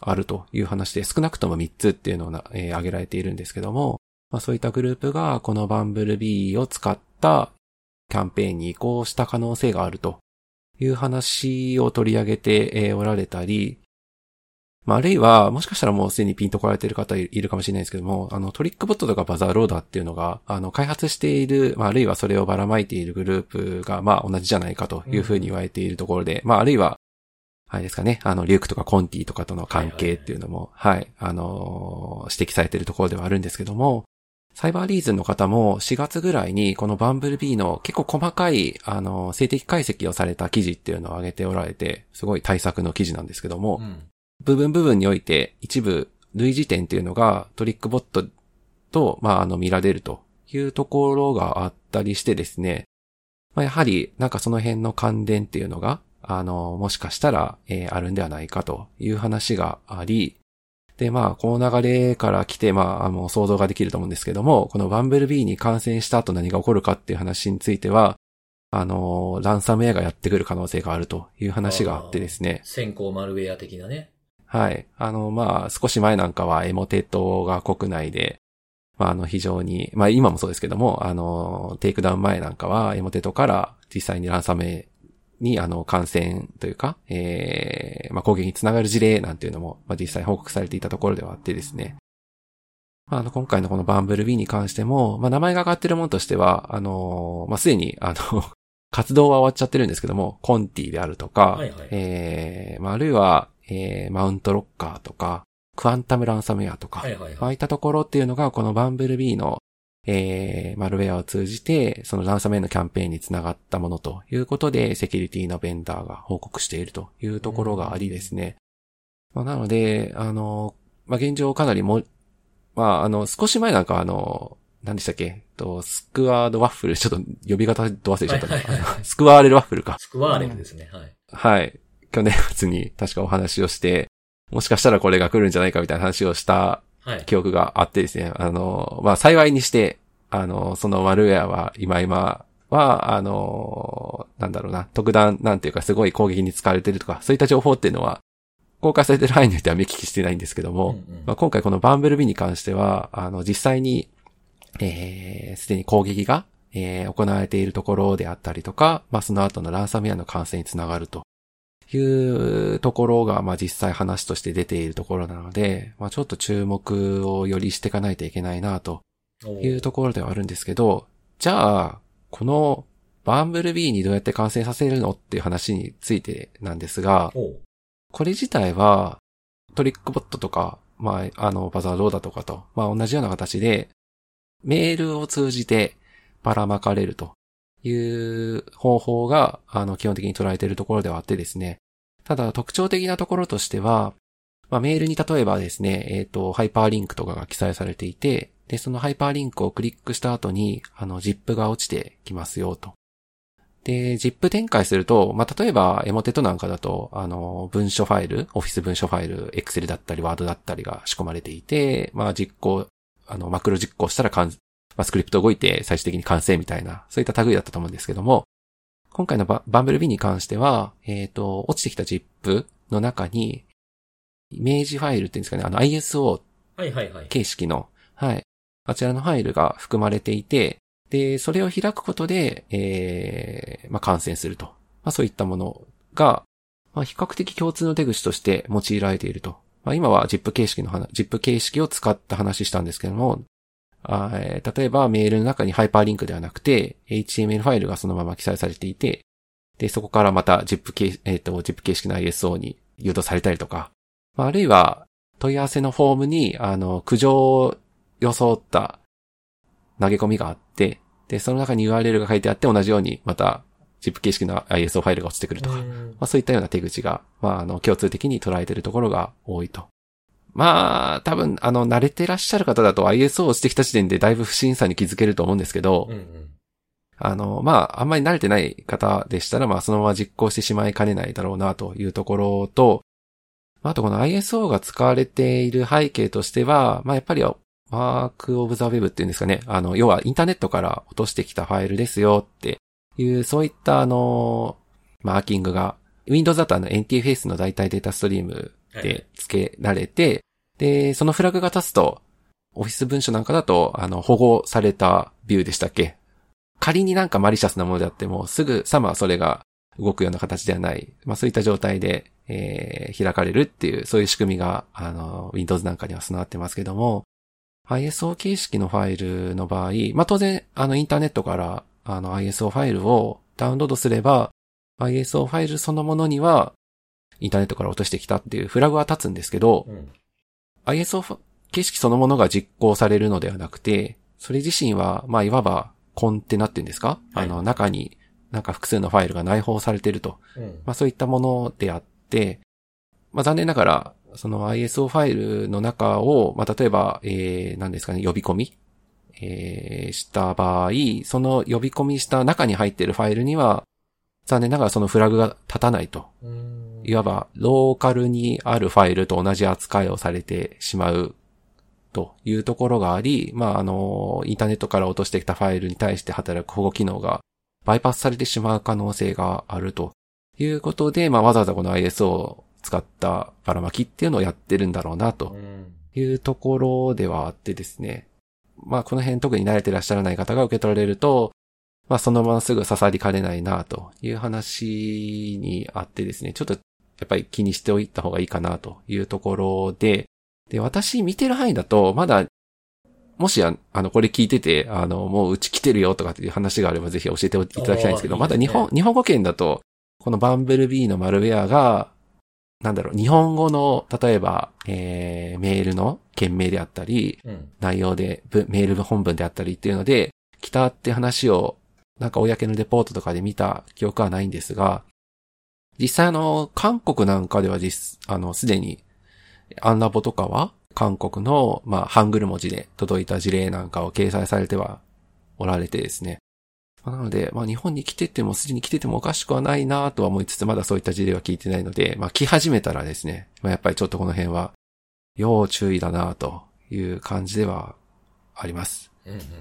Speaker 3: あるという話で、少なくとも3つっていうのをな、えー挙げられているんですけども、まあ、そういったグループがこのバンブルビーを使ったキャンペーンに移行した可能性があるという話を取り上げておられたり、まあ、あるいは、もしかしたらもうすでにピンと来られている方いるかもしれないですけども、あの、トリックボットとかバザーローダーっていうのが、あの、開発している、まあ、あるいはそれをばらまいているグループが、まあ、同じじゃないかというふうに言われているところで、うん、まあ、あるいは、あれですかね、あの、リュークとかコンティとかとの関係っていうのも、はい、はいはい、あのー、指摘されているところではあるんですけども、サイバーリーズンの方も4月ぐらいにこのバンブルビーの結構細かい、あの、静的解析をされた記事っていうのを上げておられて、すごい対策の記事なんですけども、うん、部分部分において一部類似点っていうのがトリックボットと、まあ、あの、見られるというところがあったりしてですね、まあ、やはり、なんかその辺の関連っていうのが、あの、もしかしたら、えー、あるんではないかという話があり、で、まあ、この流れから来て、まあ、あの、想像ができると思うんですけども、このバンブルビーに感染した後何が起こるかっていう話については、あの、ランサムウェアがやってくる可能性があるという話があってですね。
Speaker 1: 先行マルウェア的なね。
Speaker 3: はい。あの、まあ、少し前なんかはエモテットが国内で、まあ、あの、非常に、まあ、今もそうですけども、あの、 takedown 前なんかは Emotet から実際にランサムウェアに、あの、感染というか、えー、まあ、攻撃につながる事例なんていうのも、まあ、実際報告されていたところではあってですね。まあ、あの、今回のこの Bumblebee に関しても、まあ、名前が上がってるものとしては、あの、まあ、すでに、あの [laughs] 活動は終わっちゃってるんですけども、 Conti であるとか、はいはい、えー、まあ、あるいは、えー、 MountLocker とか、クアンタムランサムウェアとか、はいはいはい、ああいったところっていうのが、このバンブルビーの、えー、マルウェアを通じて、そのランサムウェアのキャンペーンにつながったものということで、セキュリティのベンダーが報告しているというところがありですね。まあ、なので、あの、まあ、現状かなりも、まあ、あの、少し前なんかあの、何でしたっけ？と、スクワードワッフル、ちょっと呼び方ど忘れちゃったな。はいはいはい、スクワーレルワッフルか。
Speaker 1: スクワーレルですね、はい。
Speaker 3: はい。去年末に確かお話をして、もしかしたらこれが来るんじゃないかみたいな話をした記憶があってですね、はい、あの、まあ、幸いにして、あの、そのマルウェアは今今は、あの、なんだろうな、特段なんていうかすごい攻撃に使われてるとか、そういった情報っていうのは、公開されてる範囲によっては見聞きしてないんですけども、うんうん、まあ、今回このバンブルビーに関しては、あの、実際に、えー、すでに攻撃が、えー、行われているところであったりとか、まあ、その後のランサムウェアの感染につながるというところが、まあ、実際話として出ているところなので、まあ、ちょっと注目をよりしていかないといけないなというところではあるんですけど、じゃあ、このバンブルビーにどうやって感染させるのっていう話についてなんですが、これ自体はトリックボットとか、まあ、あの、バザーローダとかと、まあ同じような形で、メールを通じてばらまかれるという方法が、あの、基本的に捉えているところではあってですね。ただ特徴的なところとしては、まあ、メールに例えばですね、えっ、ー、と、ハイパーリンクとかが記載されていて、で、そのハイパーリンクをクリックした後に、あの、ZIP が落ちてきますよと。で、ZIP 展開すると、まあ、例えば、エモテットなんかだと、あの、文書ファイル、オフィス文書ファイル、Excel だったり、Word だったりが仕込まれていて、まあ、実行、あの、マクロ実行したらかん、まあ、スクリプト動いて最終的に完成みたいな、そういった類だったと思うんですけども、今回のババンブルビーに関しては、えっ、ー、と、落ちてきた ZIP の中に、イメージファイルっていうんですかね、あの ISO 形式の、はい、はいはい、あちらのファイルが含まれていて、で、それを開くことで、えー、まあ、感染すると。まあ、そういったものが、まあ、比較的共通の手口として用いられていると。まあ、今は ZIP 形式の話、ZIP 形式を使った話したんですけども、あえー、例えばメールの中にハイパーリンクではなくて、HTML ファイルがそのまま記載されていて、で、そこからまた ZIP 形、えっ、ー、と、ZIP 形式の ISO に誘導されたりとか、まあ、あるいは問い合わせのフォームに、あの、苦情装った投げ込みがあって、で、その中に URL が書いてあって同じようにまた ZIP 形式の ISO ファイルが落ちてくるとか、まあそういったような手口が、まああの共通的に捉えているところが多いと。まあ、多分、あの、慣れてらっしゃる方だと ISO 落ちてきた時点でだいぶ不審さに気づけると思うんですけど、うんうん、あの、まあ、あんまり慣れてない方でしたら、まあ、そのまま実行してしまいかねないだろうなというところと、あとこの ISO が使われている背景としては、まあ、やっぱりマークオブザウェブっていうんですかね。あの、要はインターネットから落としてきたファイルですよっていう、そういったあの、マーキングが、Windows だとあの NTFS の代替データストリームで付けられて、で、そのフラグが立つと、オフィス文書なんかだと、あの、保護されたビューでしたっけ？仮になんかマリシャスなものであっても、すぐさまそれが動くような形ではない、まあそういった状態で、えー、開かれるっていう、そういう仕組みが、あの、Windows なんかには備わってますけども、ISO 形式のファイルの場合、まあ当然、あの、インターネットから、あの、ISO ファイルをダウンロードすれば、ISO ファイルそのものには、インターネットから落としてきたっていうフラグは立つんですけど、うん、ISO 形式そのものが実行されるのではなくて、それ自身は、まあ、いわばコンテナっていうんですか、はい、あの、中になんか複数のファイルが内包されていると。うん、まあ、そういったものであって、まあ、残念ながら、その ISO ファイルの中を、まあ、例えば、えー、何ですかね、呼び込み？えー、した場合、その呼び込みした中に入っているファイルには、残念ながらそのフラグが立たないと。いわば、ローカルにあるファイルと同じ扱いをされてしまうというところがあり、まあ、あの、インターネットから落としてきたファイルに対して働く保護機能がバイパスされてしまう可能性があるということで、まあ、わざわざこの ISO を使ったばらまきっていうのをやってるんだろうなというところではあってですね。まあ、この辺特に慣れてらっしゃらない方が受け取られると、まあ、そのまますぐ刺さりかねないなという話にあってですね、ちょっとやっぱり気にしておいた方がいいかなというところで、で、私見てる範囲だと、まだ、もしあの、これ聞いてて、あの、もううち来てるよとかっていう話があればぜひ教えていただきたいんですけど、いいね、まだ日本、日本語圏だと、このバンブルビーのマルウェアが、なんだろう、日本語の、例えば、えー、メールの件名であったり、うん、内容で、メール本文であったりっていうので、来たって話を、なんか公のレポートとかで見た記憶はないんですが、実際あの、韓国なんかでは実、あの、すでにアンラボとかは、韓国の、まあ、ハングル文字で届いた事例なんかを掲載されてはおられてですね。なので、まあ、日本に来てても、すでに来ててもおかしくはないなとは思いつつ、まだそういった事例は聞いてないので、まあ、来始めたらですね、まあ、やっぱりちょっとこの辺は、要注意だなという感じではあります。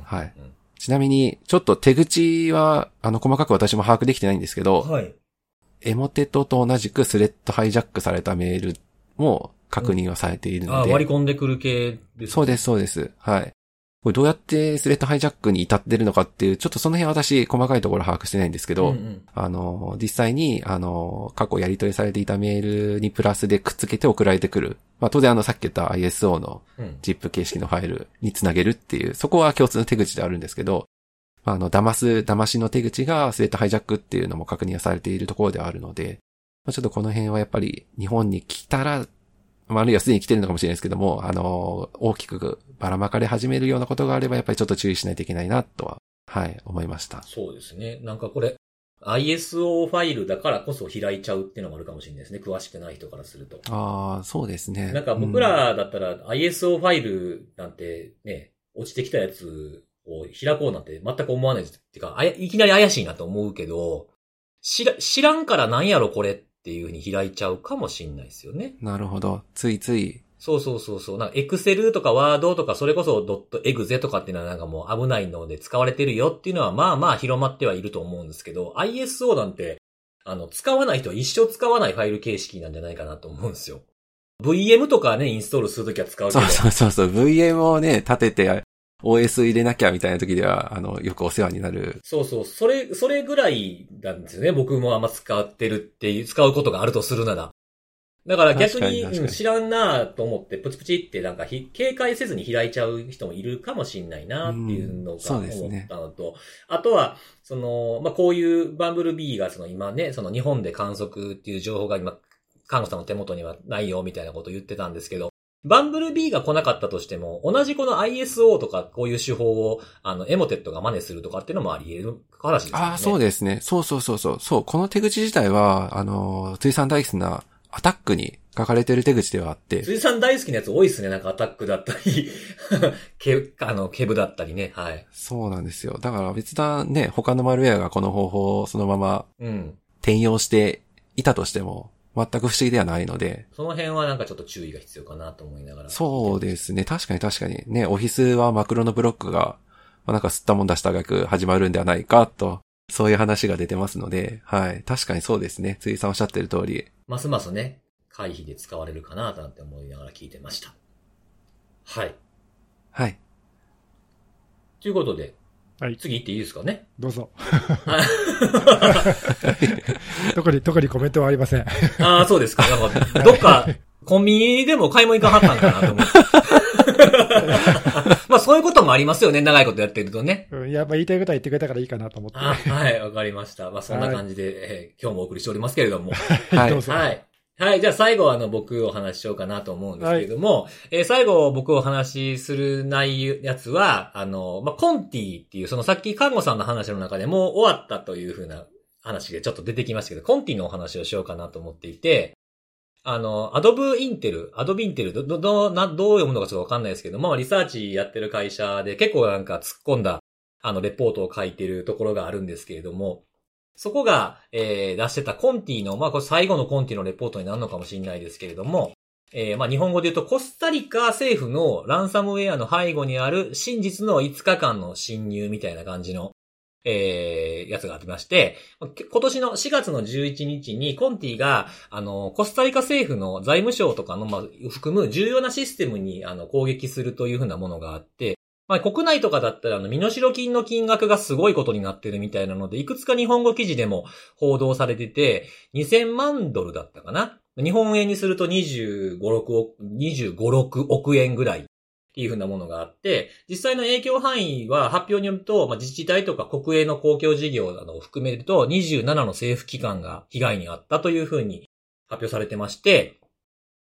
Speaker 3: はい。ちなみに、ちょっと手口は、あの、細かく私も把握できてないんですけど、はい。エモテトと同じくスレッドハイジャックされたメールも確認はされているので。
Speaker 1: あ、割り込んでくる系です、
Speaker 3: ね、そうです、そうです。はい。これどうやってスレッドハイジャックに至ってるのかっていう、ちょっとその辺私細かいところ把握してないんですけど、うんうん、あの、実際に、あの、過去やり取りされていたメールにプラスでくっつけて送られてくる。まあ当然あのさっき言った ISO の ZIP 形式のファイルにつなげるっていう、そこは共通の手口であるんですけど、まあ、あの、騙す、騙しの手口がスレッドハイジャックっていうのも確認されているところではあるので、まあ、ちょっとこの辺はやっぱり日本に来たらまあ、あるいはすでに来てるのかもしれないですけども、あの、大きくばらまかれ始めるようなことがあれば、やっぱりちょっと注意しないといけないな、とは、はい、思いました。
Speaker 1: そうですね。なんかこれ、ISO ファイルだからこそ開いちゃうっていうのもあるかもしれないですね。詳しくない人からすると。
Speaker 3: ああ、そうですね。
Speaker 1: なんか僕らだったら ISO ファイルなんてね、落ちてきたやつを開こうなんて全く思わないっていうか、いきなり怪しいなと思うけど、知ら、知らんからなんやろこれっていうふうに開いちゃうかもしんないですよね。
Speaker 3: なるほど。ついつい。
Speaker 1: そうそうそうそう。なんか、エクセルとかワードとか、それこそドットエグゼとかっていうのはなんかもう危ないので使われてるよっていうのは、まあまあ広まってはいると思うんですけど、ISO なんて、あの、使わない人は一生使わないファイル形式なんじゃないかなと思うんですよ。VM とかね、インストールするときは使うけど。
Speaker 3: そうそうそうそう。VM をね、立てて OS 入れなきゃみたいな時では、あの、よくお世話になる。
Speaker 1: そうそう。それ、それぐらいなんですよね。僕もあんま使ってるっていう、使うことがあるとするなら。だから逆にうん、知らんなと思ってプチプチってなんか警戒せずに開いちゃう人もいるかもしんないなっていうのが思ったのと、ね、あとは、その、まあ、こういうバンブルビーがその今ね、その日本で観測っていう情報が今、看護さんの手元にはないよみたいなことを言ってたんですけど、バンブルビーが来なかったとしても、同じこの ISO とかこういう手法を、あの、エモテットが真似するとかっていうのもあり得る話ですね。
Speaker 3: ああ、そうですね。そうそうそうそう。そう、この手口自体は、あの、水産大好きなアタックに書かれてる手口ではあって。
Speaker 1: 水産大好きなやつ多いですね。なんかアタックだったり [laughs] ケ、あの、ケブだったりね。はい。
Speaker 3: そうなんですよ。だから別なね、他のマルウェアがこの方法をそのまま、うん。転用していたとしても、全く不思議ではないので。
Speaker 1: その辺はなんかちょっと注意が必要かなと思いながら。
Speaker 3: そうですね。確かに確かに。ね、オフィスはマクロのブロックが、まあ、なんか吸ったもん出した額始まるんではないかと、そういう話が出てますので、はい。確かにそうですね。ついさんおっしゃってる通り。
Speaker 1: ますますね、回避で使われるかななんて思いながら聞いてました。はい。
Speaker 3: はい。
Speaker 1: ということで、
Speaker 2: はい。
Speaker 1: 次行っていいですかね？
Speaker 2: どうぞ。
Speaker 1: あ
Speaker 2: 特に、特にコメントはありません。
Speaker 1: あー、そうですか。なんか、どっか、コンビニでも買い物行かはったんかなと思って。[laughs] まあそういうこともありますよね。長いことやってるとね。
Speaker 2: うん、やっぱ言いたいことは言ってくれたからいいかなと思って。
Speaker 1: あはい、わかりました。まあそんな感じで、えー今日もお送りしておりますけれども。
Speaker 3: はい
Speaker 2: どうぞ。
Speaker 1: はい。はい。じゃあ最後はあの僕お話ししようかなと思うんですけれども、えー最後僕お話しする内容やつは、あの、まあ、コンティっていう、そのさっき看護さんの話の中でもう終わったというふうな話がちょっと出てきましたけど、コンティのお話をしようかなと思っていて、あの、アドブインテル、アドビインテル、ど、ど、どう読むのかちょっとわかんないですけど、まあリサーチやってる会社で結構なんか突っ込んだ、あの、レポートを書いてるところがあるんですけれども、そこが、えー出してたコンティの、まあ、これ最後のコンティのレポートになるのかもしれないですけれども、えーまあ、日本語で言うと、コスタリカ政府のランサムウェアの背後にある真実の5日間の侵入みたいな感じの、えーやつがありまして、今年の4月の11日にコンティが、あの、コスタリカ政府の財務省とかの、まあ、含む重要なシステムに、あの、攻撃するというふうなものがあって、まあ、国内とかだったら、あの、身代金の金額がすごいことになってるみたいなので、いくつか日本語記事でも報道されてて、2000万ドルだったかな？日本円にすると25、6億、25、6億円ぐらいっていうふうなものがあって、実際の影響範囲は発表によると、まあ、自治体とか国営の公共事業などを含めると、27の政府機関が被害に遭ったというふうに発表されてまして、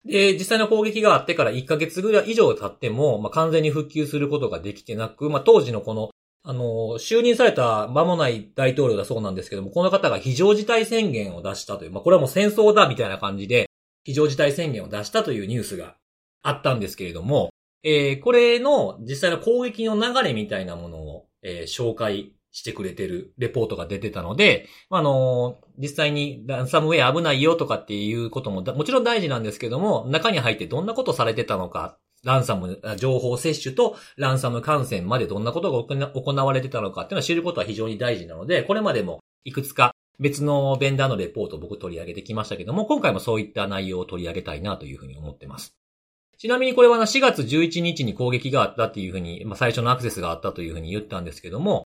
Speaker 1: で、実際の攻撃があってから1ヶ月ぐらい以上経っても、まあ、完全に復旧することができてなく、まあ、当時のこの、あの、就任された間もない大統領だそうなんですけども、この方が非常事態宣言を出したという、まあ、これはもう戦争だみたいな感じで、非常事態宣言を出したというニュースがあったんですけれども、えーこれの実際の攻撃の流れみたいなものを、えー紹介してくれてるレポートが出てたので、あの実際にランサムウェア危ないよとかっていうことももちろん大事なんですけども、中に入ってどんなことされてたのか、ランサム、情報摂取とランサム感染までどんなことが行われてたのかっていうのは知ることは非常に大事なので、これまでもいくつか別のベンダーのレポートを僕取り上げてきましたけども、今回もそういった内容を取り上げたいなというふうに思ってます。ちなみにこれは4月11日に攻撃があったっていうふうに、まあ、最初のアクセスがあったというふうに言ったんですけども、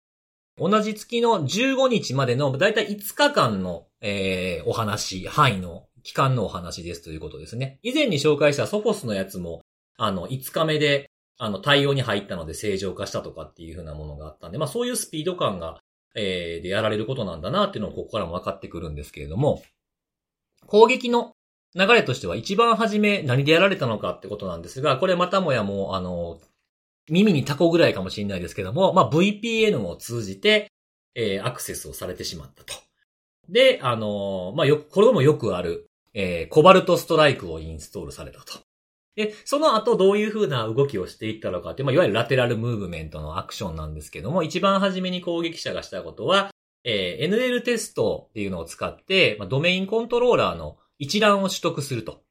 Speaker 1: 同じ月の15日までのだいたい5日間の、えーお話、範囲の期間のお話ですということですね。以前に紹介したソフォスのやつも、あの、5日目で、あの、対応に入ったので正常化したとかっていうふうなものがあったんで、まあそういうスピード感が、えーでやられることなんだなっていうのをここからも分かってくるんですけれども、攻撃の流れとしては一番初め何でやられたのかってことなんですが、これまたもやもう、あの、耳にタコぐらいかもしれないですけども、まあ、VPN を通じて、えーアクセスをされてしまったと。で、あのまあ、よく、これもよくある、えーコバルトストライクをインストールされたと。で、その後どういう風な動きをしていったのかって、まあ、いわゆるラテラルムーブメントのアクションなんですけども、一番初めに攻撃者がしたことは、えー NL テストっていうのを使って、まあ、ドメインコントローラーの一覧を取得すると。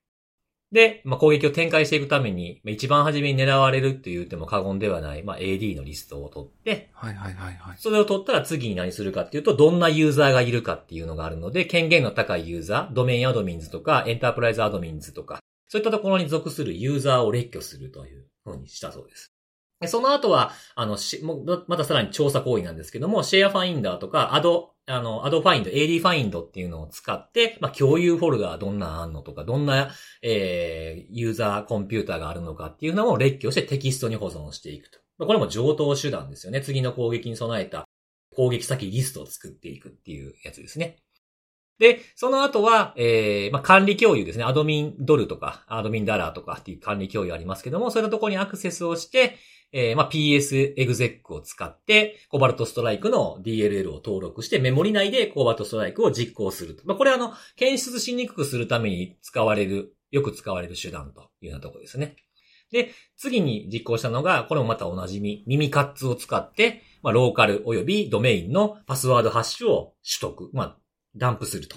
Speaker 1: で、まあ、攻撃を展開していくために、まあ、一番初めに狙われるって言っても過言ではない、まあ、AD のリストを取って、
Speaker 3: はいはいはいはい。
Speaker 1: それを取ったら次に何するかっていうと、どんなユーザーがいるかっていうのがあるので、権限の高いユーザー、ドメインアドミンズとか、エンタープライズアドミンズとか、そういったところに属するユーザーを列挙するという風にしたそうです。その後は、あの、しもまたさらに調査行為なんですけども、 ShareFinder とか、アド、あの、 AdFind、AD ファインドっていうのを使って、まあ、共有フォルダーどんなあんのとか、どんな、えー、ユーザーコンピューターがあるのかっていうのを列挙してテキストに保存していくと。まあ、これも常套手段ですよね。次の攻撃に備えた攻撃先リストを作っていくっていうやつですね。で、その後は、えー、まあ、管理共有ですね。アドミンドルとか、アドミンダラーとかっていう管理共有ありますけども、そういったところにアクセスをして、えー、まあ、PS エグゼックを使って、コバルトストライクの DLL を登録して、メモリ内でコバルトストライクを実行すると。まあ、これはあの、検出しにくくするために使われる、よく使われる手段というようなところですね。で、次に実行したのが、これもまたおなじみ、耳カッツを使って、まあ、ローカル及びドメインのパスワードハッシュを取得、まあ、ダンプすると。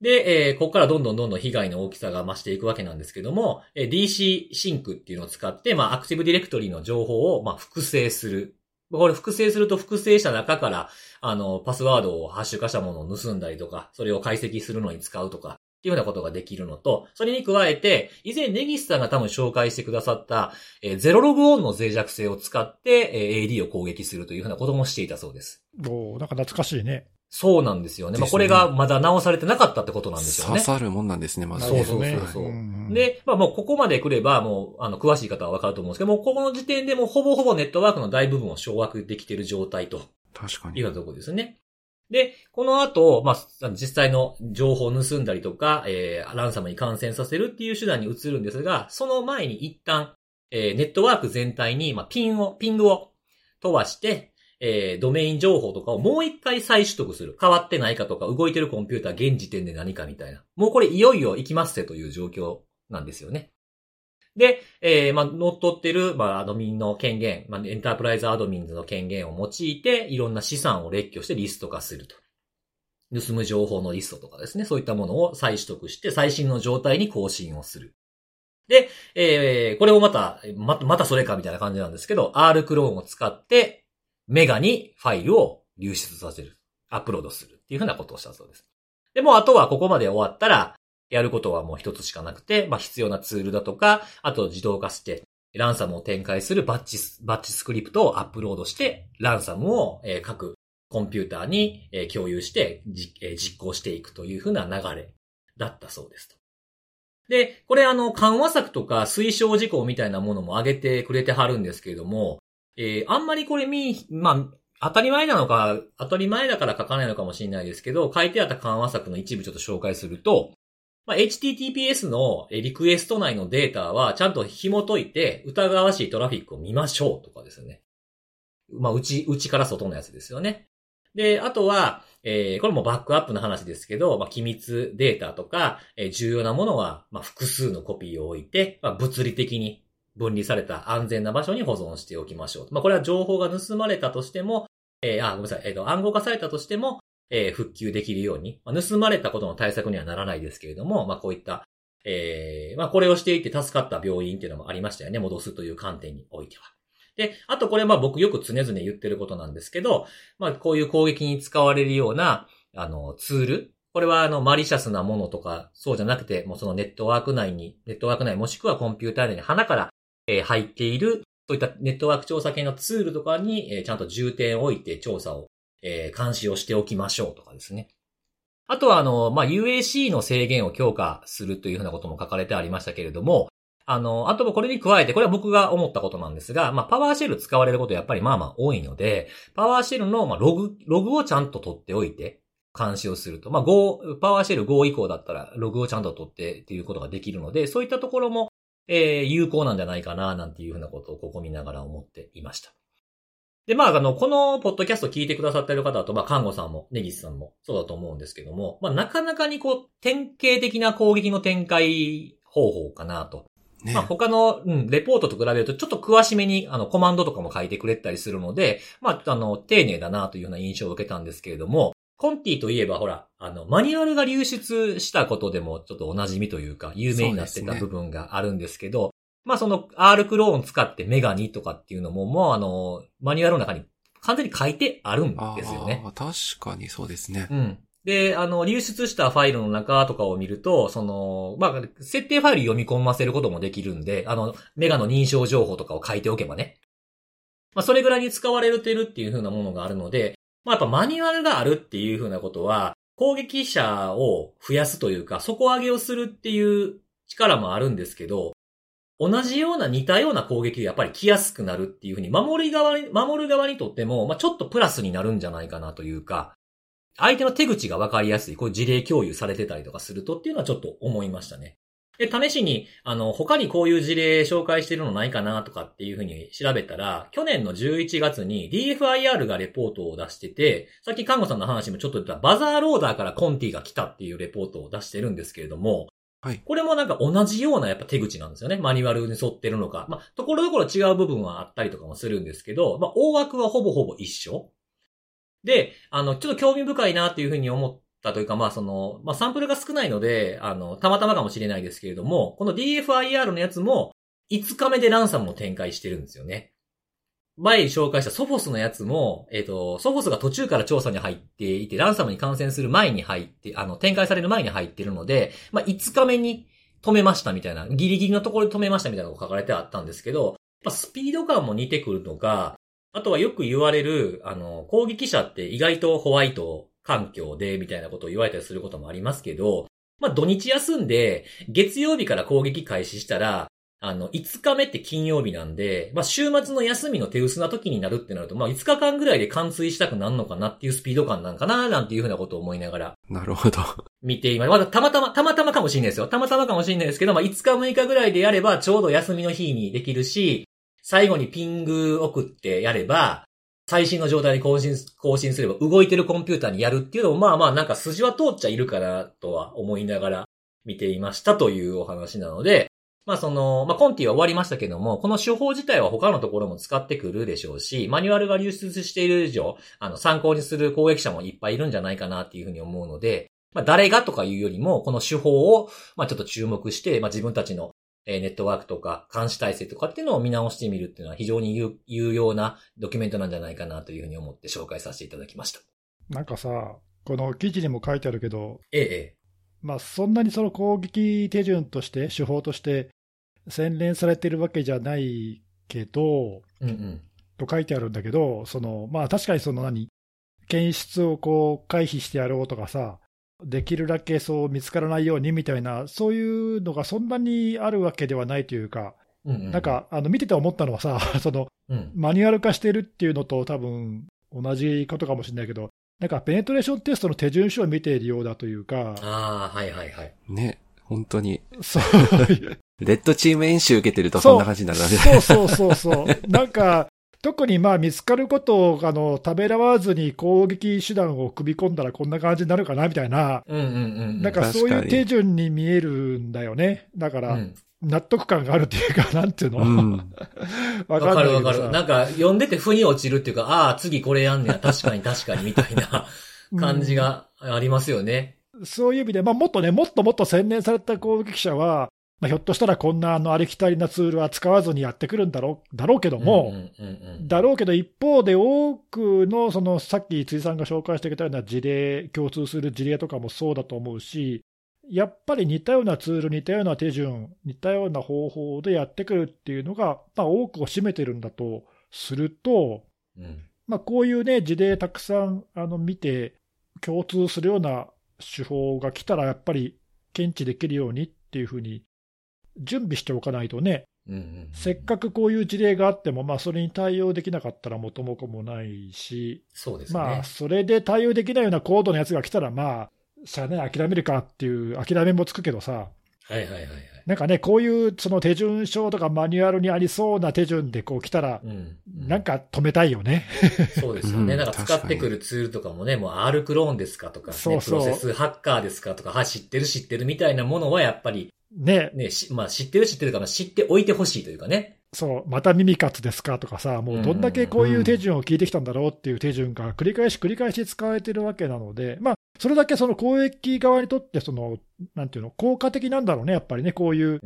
Speaker 1: で、えーここからどんどんどんどん被害の大きさが増していくわけなんですけども、えー DC シンクっていうのを使って、まあ、アクティブディレクトリの情報を、まあ、複製する。これ複製すると複製した中から、あの、パスワードをハッシュ化したものを盗んだりとか、それを解析するのに使うとか、っていうようなことができるのと、それに加えて、以前ネギスさんが多分紹介してくださった、えー、ゼロログオンの脆弱性を使って、えー、AD を攻撃するというふうなこともしていたそうです。
Speaker 2: おなんか懐かしいね。
Speaker 1: そうなんですよね。まあ、これがまだ直されてなかったってことなんですよね。
Speaker 3: 刺さるもんなんですね、ま
Speaker 1: ず、そうそうそうそう。で、まあもうここまで来れば、もう、あの、詳しい方はわかると思うんですけども、ここの時点でもほぼほぼネットワークの大部分を掌握できている状態と。
Speaker 3: 確かに。
Speaker 1: いうところですね。で、この後、まあ、実際の情報を盗んだりとか、えー、ランサムに感染させるっていう手段に移るんですが、その前に一旦、えー、ネットワーク全体に、まあ、ピンを、ピングを飛ばして、えー、ドメイン情報とかをもう一回再取得する。変わってないかとか、動いてるコンピューター現時点で何かみたいな。もうこれいよいよ行きますせという状況なんですよね。で、えー、まあ、乗っ取ってる、まあ、アドミンの権限、まあ、エンタープライズアドミンズの権限を用いて、いろんな資産を列挙してリスト化すると。盗む情報のリストとかですね、そういったものを再取得して、最新の状態に更新をする。で、えー、これをまた、ま、またそれかみたいな感じなんですけど、R クローンを使って、メガにファイルを流出させる。アップロードするっていうふうなことをしたそうです。で、もあとはここまで終わったら、やることはもう一つしかなくて、まあ必要なツールだとか、あと自動化して、ランサムを展開するバッチ、バッチスクリプトをアップロードして、ランサムを、各コンピューターに、共有して、実行していくというふうな流れだったそうです。で、これあの、緩和策とか推奨事項みたいなものも挙げてくれてはるんですけれども、えー、あんまりこれ見、まあ、当たり前なのか、当たり前だから書かないのかもしれないですけど、書いてあった緩和策の一部ちょっと紹介すると、まあ、HTTPS のリクエスト内のデータはちゃんと紐解いて疑わしいトラフィックを見ましょうとかですね。まあ、内、内から外のやつですよね。で、あとは、えー、これもバックアップの話ですけど、まあ、機密データとか、えー、重要なものは、まあ、複数のコピーを置いて、まあ、物理的に分離された安全な場所に保存しておきましょう。まあ、これは情報が盗まれたとしても、えー、あ、ごめんなさい、えっ、ー、と、暗号化されたとしても、えー、復旧できるように、まあ、盗まれたことの対策にはならないですけれども、まあ、こういった、えー、まあ、これをしていて助かった病院っていうのもありましたよね。戻すという観点においては。で、あとこれまあ僕よく常々言ってることなんですけど、まあこういう攻撃に使われるような、あの、ツール。これはあの、マリシャスなものとか、そうじゃなくて、もうそのネットワーク内に、ネットワーク内もしくはコンピューター内に鼻からえ入っている、そういったネットワーク調査系のツールとかに、えちゃんと重点を置いて調査を、え監視をしておきましょうとかですね。あとは、あの、まあ、UAC の制限を強化するというふうなことも書かれてありましたけれども、あの、あともこれに加えて、これは僕が思ったことなんですが、まあ、パワーシェル使われることやっぱりまあまあ多いので、パワーシェルの、まログ、ログをちゃんと取っておいて、監視をすると。まあ、5、パワーシェル5以降だったら、ログをちゃんと取ってっていうことができるので、そういったところも、えー、有効なんじゃないかな、なんていうふうなことをここ見ながら思っていました。で、まあ、あの、このポッドキャスト聞いてくださっている方だと、まあ、看護さんも、ネギスさんも、そうだと思うんですけども、まあ、なかなかにこう、典型的な攻撃の展開方法かなと。ね、まあ、他の、うん、レポートと比べると、ちょっと詳しめに、あの、コマンドとかも書いてくれたりするので、まあ、あの、丁寧だなというような印象を受けたんですけれども、コンティといえばほら、あの、マニュアルが流出したことでもちょっとお馴染みというか、有名になってた部分があるんですけど、まあその R クローン使ってメガニとかっていうのも、もうあの、マニュアルの中に完全に書いてあるんですよね。
Speaker 3: 確かにそうですね。
Speaker 1: うん。で、あの、流出したファイルの中とかを見ると、その、まあ、設定ファイル読み込ませることもできるんで、あの、メガの認証情報とかを書いておけばね。まあ、それぐらいに使われてるっていう風なものがあるので、まあ、やっぱマニュアルがあるっていう風なことは、攻撃者を増やすというか、底上げをするっていう力もあるんですけど、同じような似たような攻撃がやっぱり来やすくなるっていうふうに、守り側に、守る側にとっても、まあ、ちょっとプラスになるんじゃないかなというか、相手の手口がわかりやすい、こういう事例共有されてたりとかするとっていうのはちょっと思いましたね。で、試しに、あの、他にこういう事例紹介してるのないかなとかっていうふうに調べたら、去年の11月に DFIR がレポートを出してて、さっき看護さんの話もちょっと言ったバザーローダーからコンティが来たっていうレポートを出してるんですけれども、
Speaker 3: はい。
Speaker 1: これもなんか同じようなやっぱ手口なんですよね。マニュアルに沿ってるのか。まあ、ところどころ違う部分はあったりとかもするんですけど、まあ、大枠はほぼほぼ一緒。で、あの、ちょっと興味深いなっていうふうに思ったというか、まあ、その、まあ、サンプルが少ないので、あの、たまたまかもしれないですけれども、この DFIR のやつも、5日目でランサムを展開してるんですよね。前紹介したソフォスのやつも、えっ、と、ソフォスが途中から調査に入っていて、ランサムに感染する前に入って、あの、展開される前に入ってるので、まあ、5日目に止めましたみたいな、ギリギリのところで止めましたみたいなのが書かれてあったんですけど、まあ、スピード感も似てくるのが、あとはよく言われる、あの、攻撃者って意外とホワイト環境で、みたいなことを言われたりすることもありますけど、まあ、土日休んで、月曜日から攻撃開始したら、あの、5日目って金曜日なんで、まあ、週末の休みの手薄な時になるってなると、まあ、5日間ぐらいで完遂したくなるのかなっていうスピード感なんかな、なんていうふうなことを思いながら。
Speaker 3: なるほど。
Speaker 1: 見て今、まだたまたま、たまたまかもしれないですよ。たまたまかもしれないですけど、まあ、5日6日ぐらいでやれば、ちょうど休みの日にできるし、最後にピング送ってやれば、最新の状態に更新、更新すれば動いてるコンピューターにやるっていうのも、まあまあなんか筋は通っちゃいるかなとは思いながら見ていましたというお話なので、まあその、まあコンティは終わりましたけども、この手法自体は他のところも使ってくるでしょうし、マニュアルが流出している以上、あの参考にする攻撃者もいっぱいいるんじゃないかなっていうふうに思うので、まあ誰がとかいうよりも、この手法を、まあちょっと注目して、まあ自分たちのえネットワークとか監視体制とかっていうのを見直してみるっていうのは非常に有用なドキュメントなんじゃないかなというふうに思って紹介させていただきました。
Speaker 2: なんかさ、この記事にも書いてあるけど、
Speaker 1: ええ。
Speaker 2: まあそんなにその攻撃手順として、手法として洗練されてるわけじゃないけど、
Speaker 1: うんうん、
Speaker 2: と書いてあるんだけど、そのまあ確かにその何、検出をこう回避してやろうとかさ、できるだけそう見つからないようにみたいな、そういうのがそんなにあるわけではないというか、
Speaker 1: うんうん、
Speaker 2: なんかあの見てて思ったのはさ、[laughs] その、うん、マニュアル化してるっていうのと多分同じことかもしれないけど、なんかペネトレーションテストの手順書を見ているようだというか。
Speaker 1: ああ、はいはいはい。
Speaker 3: ね、本当に。
Speaker 2: そう。[laughs]
Speaker 3: レッドチーム演習受けてるとそんな感じになるわけ
Speaker 2: そうそうそうそう。なんか、特にまあ見つかることをあのためらわずに攻撃手段を組み込んだらこんな感じになるかなみたいな、なんかそういう手順に見えるんだよね。だから、納得感があるっていうか、なんていうの、うん、[laughs]
Speaker 1: わかるわかる。なんか、読んでて腑に落ちるっていうか、ああ、次これやんねや、確かに確かに、みたいな [laughs] 感じがありますよね。
Speaker 2: うん、そういう意味で、まあ、もっとね、もっともっと洗練された攻撃者は、まあ、ひょっとしたらこんなあのありきたりなツールは使わずにやってくるんだろうだろうけども、だろうけど、一方で多くのそのさっき辻さんが紹介してくれたような事例、共通する事例とかもそうだと思うし、やっぱり似たようなツール、似たような手順、似たような方法でやってくるっていうのが、まあ、多くを占めてるんだとすると、
Speaker 1: うん、
Speaker 2: まあ、こういうね、事例たくさんあの見て、共通するような手法が来たら、やっぱり検知できるようにっていうふうに準備しておかないとね、せっかくこういう事例があっても、まあ、それに対応できなかったら元も子もないし、
Speaker 1: そうですね。
Speaker 2: まあ、それで対応できないような高度なやつが来たら、まあ、しゃあね、諦めるかっていう諦めもつくけどさ、
Speaker 1: はいはいはい、はい。
Speaker 2: なんかね、こういうその手順書とかマニュアルにありそうな手順でこう来たら、うん、なんか止めたいよね。[laughs]
Speaker 1: そうですよね。なんか使ってくるツールとかもね、もう R クローンですかとか、ね、そうそうプロセスハッカーですかとか、は、知ってる知ってるみたいなものはやっぱり
Speaker 2: ね。
Speaker 1: ね、まあ知ってる知ってるかな、知っておいてほしいというかね。
Speaker 2: そう、また耳カツですかとかさ、もうどんだけこういう手順を聞いてきたんだろうっていう手順が繰り返し繰り返し使われてるわけなので、まあ、それだけその公益側にとって、その、なんていうの、効果的なんだろうね、やっぱりね、こういう、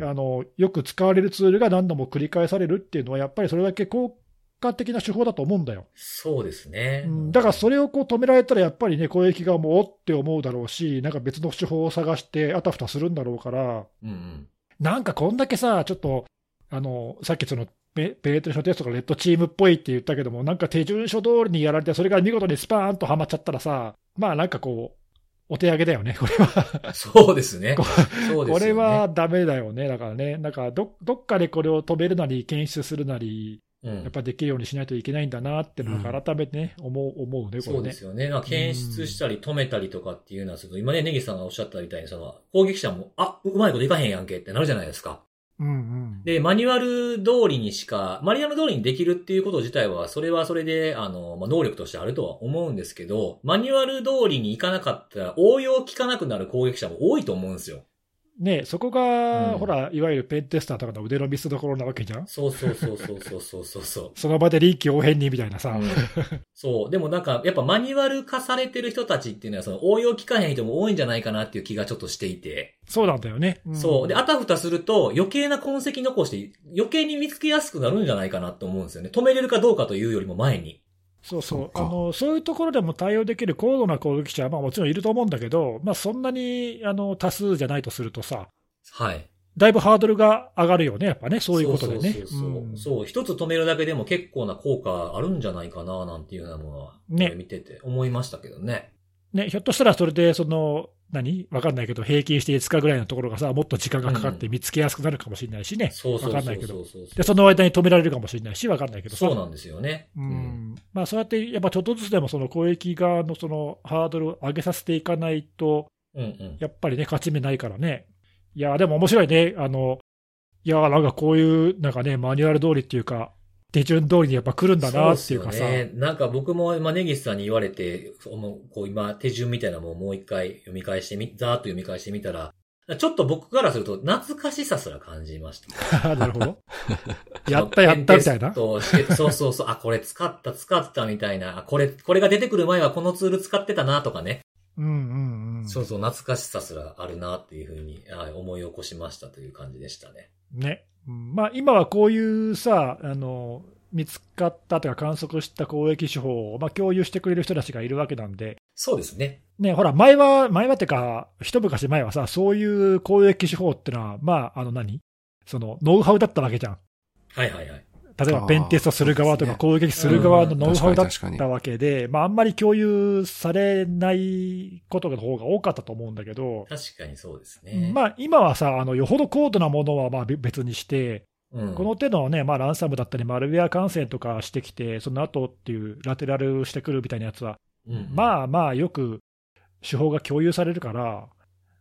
Speaker 2: あの、よく使われるツールが何度も繰り返されるっていうのは、やっぱりそれだけ効果的な手法だと思うんだよ。
Speaker 1: そうですね。
Speaker 2: うん、だからそれをこう止められたら、やっぱりね、攻撃側もおって思うだろうし、なんか別の手法を探して、あたふたするんだろうから、
Speaker 1: うんうん、
Speaker 2: なんかこんだけさ、ちょっと、あの、さっきその、ペペレートションテストがレッドチームっぽいって言ったけども、なんか手順書通りにやられて、それが見事にスパーンとはまっちゃったらさ、まあなんかこう、お手上げだよね、これは [laughs]
Speaker 1: そうですね。こ
Speaker 2: これはダメだよね。だからね、なんかどどっかでこれを止めるなり、検出するなり、やっぱできるようにしないといけないんだなってのが改めてね、うん、思う、思うね、これね。
Speaker 1: そうですよね。検出したり止めたりとかっていうのはすると、今ね、ネギさんがおっしゃったみたいに、その、攻撃者も、あ、うまいこといかへんやんけってなるじゃないですか。
Speaker 2: うんうん、
Speaker 1: で、マニュアル通りにしか、マニュアル通りにできるっていうこと自体は、それはそれで、あの、まあ、能力としてあるとは思うんですけど、マニュアル通りにいかなかったら、応用効かなくなる攻撃者も多いと思うんですよ。
Speaker 2: ね、そこが、
Speaker 1: うん、
Speaker 2: ほら、いわゆるペンテスターとかの腕の見せどころなわけじゃん
Speaker 1: そうそうそうそうそうそうそうそ
Speaker 2: の場で臨機応変にみたいなさ、
Speaker 1: うん、そう。でもなんか、やっぱマニュアル化されてる人たちっていうのは、その応用機関へん人も多いんじゃないかなっていう気がちょっとしていて。
Speaker 2: そうなんだよね。うん、
Speaker 1: そう。で、あたふたすると余計な痕跡残して、余計に見つけやすくなるんじゃないかなと思うんですよね。止めれるかどうかというよりも前に。
Speaker 2: そうそうあの、そういうところでも対応できる高度な攻撃者は、まあ、もちろんいると思うんだけど、まあ、そんなにあの多数じゃないとするとさ、
Speaker 1: はい。
Speaker 2: だいぶハードルが上がるよね、やっぱね、そういうことでね。
Speaker 1: そう。一つ止めるだけでも結構な効果あるんじゃないかな、なんていうようなものは、
Speaker 2: ね
Speaker 1: 見てて思いましたけどね。
Speaker 2: ね、ひょっとしたらそれで、その、何？わかんないけど、平均して5日ぐらいのところがさ、もっと時間がかかって見つけやすくなるかもしれないしね。
Speaker 1: そうそうそう
Speaker 2: わかんないけどで、その間に止められるかもしれないし、わかんないけどさ。
Speaker 1: そうなんですよね。
Speaker 2: うんまあ、そうやって、やっぱちょっとずつでもその攻撃側のそのハードルを上げさせていかないと、
Speaker 1: うんうん。
Speaker 2: やっぱりね、勝ち目ないからね。いや、でも面白いね。あの、いや、なんかこういう、なんかね、マニュアル通りっていうか、手順通りにやっぱ来るんだなっていうかさ。
Speaker 1: ね。なんか僕も、まあ、根岸さんに言われて、こう今、手順みたいなのももう一回読み返してみ、ざーっと読み返してみたら、ちょっと僕からすると懐かしさすら感じました。
Speaker 2: なるほど。[laughs] やったやったみたいな？
Speaker 1: そうそうそう、あ、これ使った使ったみたいな、あ、これ、これが出てくる前はこのツール使ってたなとかね。
Speaker 2: うんうんうん。
Speaker 1: そうそう、懐かしさすらあるなっていうふうに、はい思い起こしましたという感じでしたね。
Speaker 2: ね。うんまあ、今はこういうさ、あの、見つかったとか観測した攻撃手法を、まあ、共有してくれる人たちがいるわけなんで、
Speaker 1: そうですね。
Speaker 2: ね、ほら、前は、前はってか、一昔前はさ、そういう攻撃手法ってのは、まあ、あの何？その、ノウハウだったわけじゃん。
Speaker 1: はいはいはい。
Speaker 2: 例えば、ペンテストする側とか攻撃する側の
Speaker 1: うん
Speaker 2: ノウハウだったわけで、まあ、あんまり共有されないことの方が多かったと思うんだけど、
Speaker 1: 確かにそうですね。
Speaker 2: まあ、今はさ、あの、よほど高度なものはまあべ別にして、
Speaker 1: うん、
Speaker 2: この手のね、まあ、ランサムだったり、マルウェア感染とかしてきて、その後っていうラテラルしてくるみたいなやつは、
Speaker 1: うん、
Speaker 2: まあまあ、よく手法が共有されるから、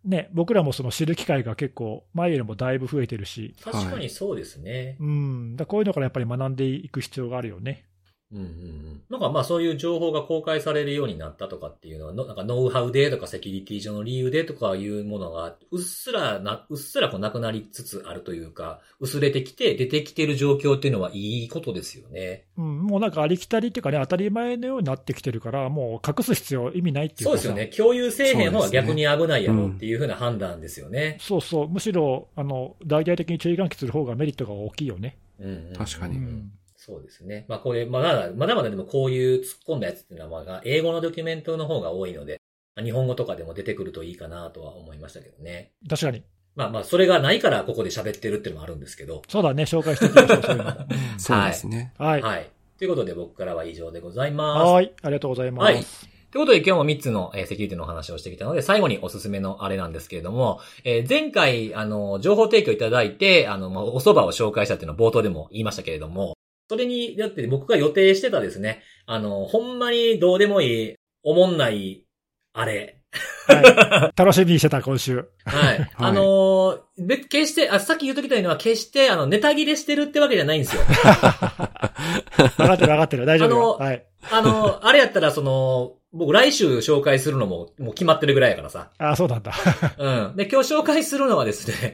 Speaker 2: ね、僕らもその知る機会が結構、前よりもだいぶ増えてるし、
Speaker 1: 確かにそうですね。
Speaker 2: うん、だこういうのからやっぱり学んでいく必要があるよね。
Speaker 1: うんうんうん。なんかまあそういう情報が公開されるようになったとかっていうのは、のなんかノウハウでとかセキュリティ上の理由でとかいうものが、うっすらな、うっすらこうなくなりつつあるというか、薄れてきて出てきてる状況っていうのはいいことですよね。
Speaker 2: うん、もうなんかありきたりっていうかね、当たり前のようになってきてるから、もう隠す必要、意味ないっていう
Speaker 1: そうですよね。共有せえへん方が逆に危ないやろっていうふうな判断ですよね。
Speaker 2: そうそう、むしろあの大々的に注意喚起する方がメリットが大きいよね。
Speaker 1: うんうんうん
Speaker 3: 確かに
Speaker 2: うん
Speaker 1: そうですね。まあこれ、まだ、まだまだでもこういう突っ込んだやつっていうのは、まあ英語のドキュメントの方が多いので、まあ日本語とかでも出てくるといいかなとは思いましたけどね。
Speaker 2: 確かに。
Speaker 1: まあまあ、それがないからここで喋ってるっていうのもあるんですけど。
Speaker 2: そうだね、紹介していきましょ [laughs] う、そういうのも。
Speaker 3: そうですね。
Speaker 2: うんはい。
Speaker 1: はい。ということで僕からは以上でございます。
Speaker 2: はい。ありがとうございます。
Speaker 1: はいということで今日も3つのえーセキュリティのお話をしてきたので、最後におすすめのあれなんですけれども、えー前回、あの、情報提供いただいて、あの、まあお蕎麦を紹介したっていうのは冒頭でも言いましたけれども、それによって僕が予定してたですね、あの、ほんまにどうでもいい、おもんない、あれ。
Speaker 2: はい楽しみにしてた、今週。
Speaker 1: はい。[laughs] あのー別、決して、あ、さっき言うときたいのは、決して、あの、ネタ切れしてるってわけじゃないんですよ。[laughs]
Speaker 2: 分かってる分かってる。大丈夫よ。
Speaker 1: あの
Speaker 2: はい。
Speaker 1: あの、あれやったら、その、僕来週紹介するのも、もう決まってるぐらいやからさ。
Speaker 2: あ、そうなんだ。
Speaker 1: うん。で、今日紹介するのはですね、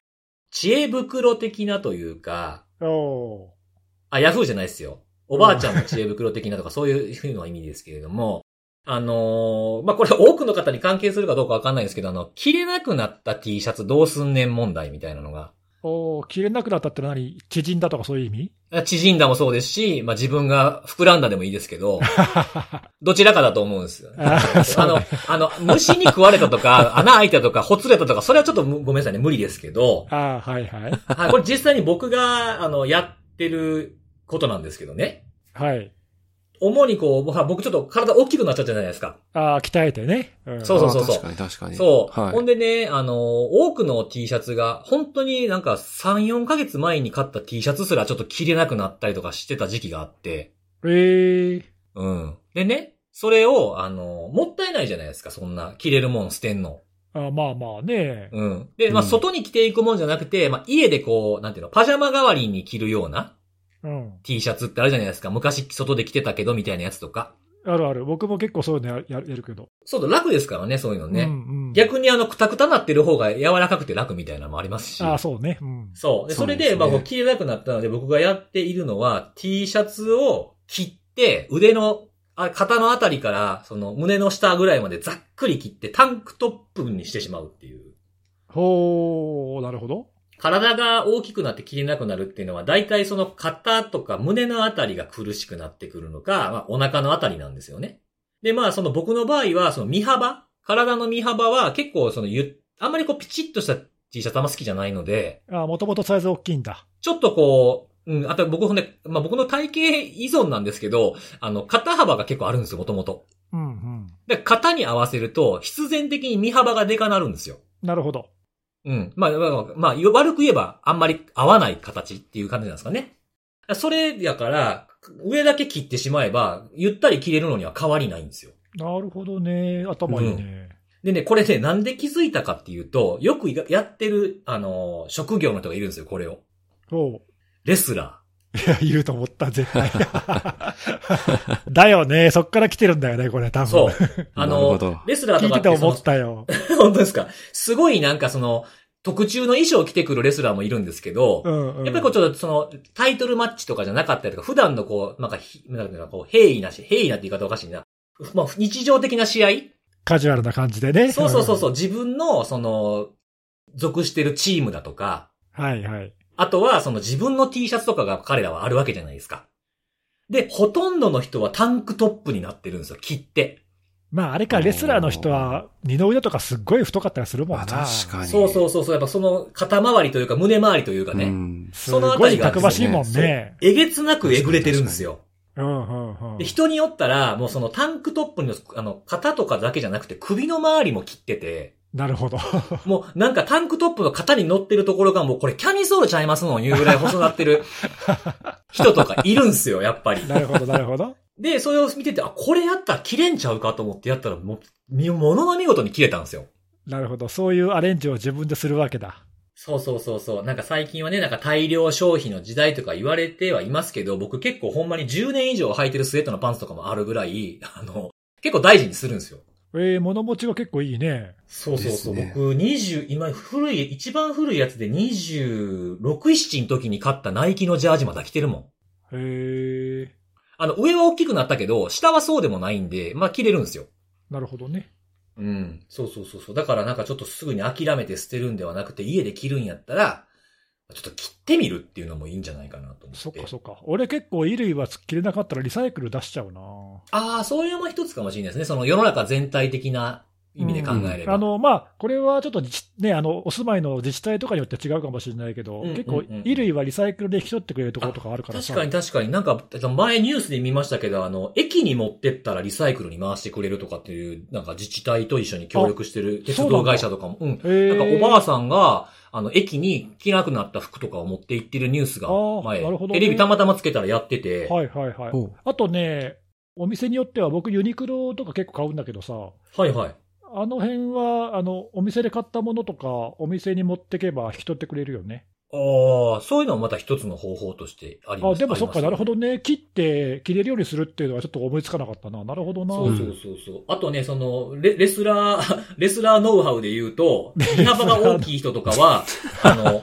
Speaker 1: 知恵袋的なというか、
Speaker 2: お
Speaker 1: あ、ヤフーじゃないですよ。おばあちゃんの知恵袋的なとか、そういうふうな意味ですけれども、あのーまあ、これ多くの方に関係するかどうかわかんないですけど、あの、着れなくなった T シャツどうすんねん問題みたいなのが、
Speaker 2: ーおー切れなくなったって何？縮んだとかそういう意味？
Speaker 1: 縮んだもそうですし、まあ、自分が膨らんだでもいいですけど、[laughs] どちらかだと思うんですよ。
Speaker 2: あ
Speaker 1: の、あの、虫に食われたとか、[laughs] 穴開いたとか、ほつれたとか、それはちょっとむごめんなさいね、無理ですけど、
Speaker 2: あーはいはい。
Speaker 1: はい、これ実際に僕が、あの、やってることなんですけどね。
Speaker 2: はい。
Speaker 1: 主にこう、まあ僕ちょっと体大きくなっちゃったじゃないですか。
Speaker 2: ああ、鍛えてね。うん
Speaker 1: そうそうそう
Speaker 3: 確かに確かに。
Speaker 1: そう。
Speaker 3: はい
Speaker 1: ほんでね、あの、多くの T シャツが、本当になんか3、4ヶ月前に買った T シャツすらちょっと着れなくなったりとかしてた時期があって、
Speaker 2: えー、
Speaker 1: うん。でね、それを、あの、もったいないじゃないですか、そんな着れるもん捨てんの。
Speaker 2: あまあまあね。
Speaker 1: うん。で、まあ、
Speaker 3: うん
Speaker 1: 外に着ていくもんじゃなくて、まあ、家でこう、なんていうの、パジャマ代わりに着るような
Speaker 2: うん。
Speaker 1: T シャツってあるじゃないですか。昔外で着てたけど、みたいなやつとか。
Speaker 2: あるある。僕も結構そういうのやるけど。
Speaker 1: そうだ、楽ですからね、そういうのね。
Speaker 2: うんうんうん、
Speaker 1: 逆にあの、くたくたなってる方が柔らかくて楽みたいなのもありますし。
Speaker 2: ああ、そうね。うん。
Speaker 1: そう。で、それで、まあ、こう切れなくなったので、僕がやっているのは、T シャツを切って、腕の、あ肩のあたりから、その胸の下ぐらいまでざっくり切って、タンクトップにしてしまうっていう。
Speaker 2: ほー、なるほど。
Speaker 1: 体が大きくなって切れなくなるっていうのは、大体その肩とか胸のあたりが苦しくなってくるのか、まあ、お腹のあたりなんですよね。で、まあ、その僕の場合は、その身幅体の身幅は結構そのゆ、あんまりこうピチッとした T シャツあんま好きじゃないので、
Speaker 2: ああ、もともとサイズ大きいんだ。
Speaker 1: ちょっとこう、うん、あと僕ほんで、まあ僕の体型依存なんですけど、あの、肩幅が結構あるんですよ、もともと。
Speaker 2: うんうん。
Speaker 1: で、肩に合わせると、必然的に身幅がでかなるんですよ。
Speaker 2: なるほど。
Speaker 1: うん。まあ、まあ、まあ、悪く言えば、あんまり合わない形っていう感じなんですかね。それやから、上だけ切ってしまえば、ゆったり切れるのには変わりないんですよ。
Speaker 2: なるほどね。頭いいね。
Speaker 1: でね、これね、なんで気づいたかっていうと、よくやってる、あの、職業の人がいるんですよ、これを。
Speaker 2: おう
Speaker 1: レスラ
Speaker 2: いや、[laughs] 言うと思った、絶対。[laughs] だよね。そっから来てるんだよね、これ、多
Speaker 1: ー。
Speaker 2: 分。
Speaker 1: そう。[laughs] あの
Speaker 3: なるほど、
Speaker 1: レスラー
Speaker 2: 聞い
Speaker 1: とかっててその
Speaker 2: て思ったよ。
Speaker 1: 本当ですか？すごいなんかその、特注の衣装を着てくるレスラーもいるんですけど、
Speaker 2: うんうん。
Speaker 1: やっぱりこうちょっとその、タイトルマッチとかじゃなかったりとか、普段のこう、なんかひ、なんていうのこう、平易なし、平易なって言い方おかしいな。まあ、日常的な試合？
Speaker 2: カジュアルな感じでね。
Speaker 1: そうそうそうそう、自分の、その、属してるチームだとか、
Speaker 2: うん。はいはい。
Speaker 1: あとはその自分の T シャツとかが彼らはあるわけじゃないですか。で、ほとんどの人はタンクトップになってるんですよ、切って。
Speaker 2: まあ、あれか、レスラーの人は、二の腕とかすっごい太かったりするもん
Speaker 3: ま
Speaker 2: な。
Speaker 3: あ確かに。
Speaker 1: そうそうそうそう、やっぱその肩周りというか胸周りというかね、
Speaker 3: うん。
Speaker 2: す
Speaker 1: そのあたりが
Speaker 2: たくましいもんね。
Speaker 1: えげつなくえぐれてるんですよ。
Speaker 2: うんうんうん
Speaker 1: で、。人によったら、もうそのタンクトップの、あの、肩とかだけじゃなくて首の周りも切ってて、
Speaker 2: なるほど。[laughs]
Speaker 1: もうなんかタンクトップの肩に乗ってるところがもうこれキャミソールちゃいますのいうぐらい細なってる [laughs] 人とかいるんすよ、やっぱり。
Speaker 2: なるほど、なるほど。
Speaker 1: で、それを見てて、あ、これやったら切れんちゃうかと思ってやったら、もう、みものの見事に切れたんですよ。
Speaker 2: なるほど。そういうアレンジを自分でするわけだ。
Speaker 1: そうそうそうそう。なんか最近はね、なんか大量消費の時代とか言われてはいますけど、僕結構ほんまに10年以上履いてるスウェットのパンツとかもあるぐらい、あの、結構大事にするんですよ。
Speaker 2: えー、物持ちが結構いいね。
Speaker 1: そうそうそう。
Speaker 3: ね
Speaker 1: 僕20、今古い、一番古いやつで26、7の時に買ったナイキのジャージまだ着てるもん。
Speaker 2: へえ
Speaker 1: あの、上は大きくなったけど、下はそうでもないんで、まあ着れるんですよ。
Speaker 2: ー、なるほどね。
Speaker 1: うん。そうそうそうそう。だからなんかちょっとすぐに諦めて捨てるんではなくて、家で着るんやったら、ちょっと切ってみるっていうのもいいんじゃないかなと思って。
Speaker 2: そっかそっか。俺結構衣類は着れなかったらリサイクル出しちゃうな。
Speaker 1: ああ、そういうのも一つかもしれないですね。その世の中全体的な意味で考えれば。
Speaker 2: あの、まあ、これはちょっとね、あの、お住まいの自治体とかによって違うかもしれないけど、
Speaker 1: うんうんうん
Speaker 2: 結構衣類はリサイクルで引き取ってくれるところとかあるからさ。
Speaker 1: 確かに確かになんか、前ニュースで見ましたけど、あの、駅に持ってったらリサイクルに回してくれるとかっていう、なんか自治体と一緒に協力してる鉄道会社とかも。うん。なんかおばあさんが、あの、駅に着なくなった服とかを持って行ってるニュースが前、
Speaker 2: なるほどね
Speaker 1: テレビたまたまつけたらやってて、
Speaker 2: はいはいはい。あとね、お店によっては僕ユニクロとか結構買うんだけどさ、
Speaker 1: はいはい。
Speaker 2: あの辺は、あの、お店で買ったものとか、お店に持ってけば引き取ってくれるよね。
Speaker 1: ああ、そういうのもまた一つの方法としてあります
Speaker 2: あ、でもそっか、なるほ
Speaker 1: ど。
Speaker 2: どね。切って、切れるようにするっていうのはちょっと思いつかなかったな。なるほどな。
Speaker 1: そうそうそうそう。あとね、その、レレスラー、[laughs] レスラーノウハウで言うと、[laughs] 身幅が大きい人とかは、あの、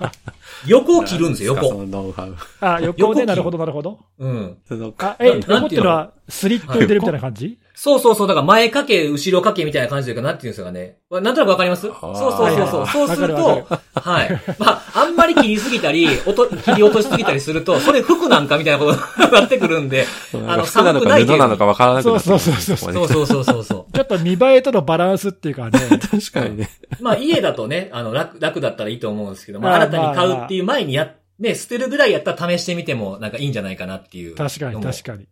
Speaker 1: 横を切るんですよ、
Speaker 3: そ
Speaker 1: 横。
Speaker 3: のノウハウ。
Speaker 2: あ、横で、なるほど、なるほど。
Speaker 1: うん。
Speaker 3: その
Speaker 2: あ、え、横っていうの？は、スリット入れるみたいな感じ？
Speaker 1: そうそうそう。だから前掛け、後ろ掛けみたいな感じというか、なんていうんですかね。なんとなくわかります？そうそうそうそう。そうすると、はい。まあ、あんまり切りすぎたり、おと切り落としすぎたりすると、それ服なんかみたいなことに [laughs] なってくるんで、あの、
Speaker 3: 寒くないとなのかわからなくな
Speaker 2: そうそうそう
Speaker 1: そう。そうそうそうそう。[laughs]
Speaker 2: ちょっと見栄えとのバランスっていうかね。[laughs]
Speaker 3: 確かにね。
Speaker 1: まあ、家だとね、あの、楽、楽だったらいいと思うんですけど、まあ、新たに買うっていう前にや、ね、捨てるぐらいやったら試してみても、なんかいいんじゃないかなっていう。
Speaker 2: 確かに、確かに。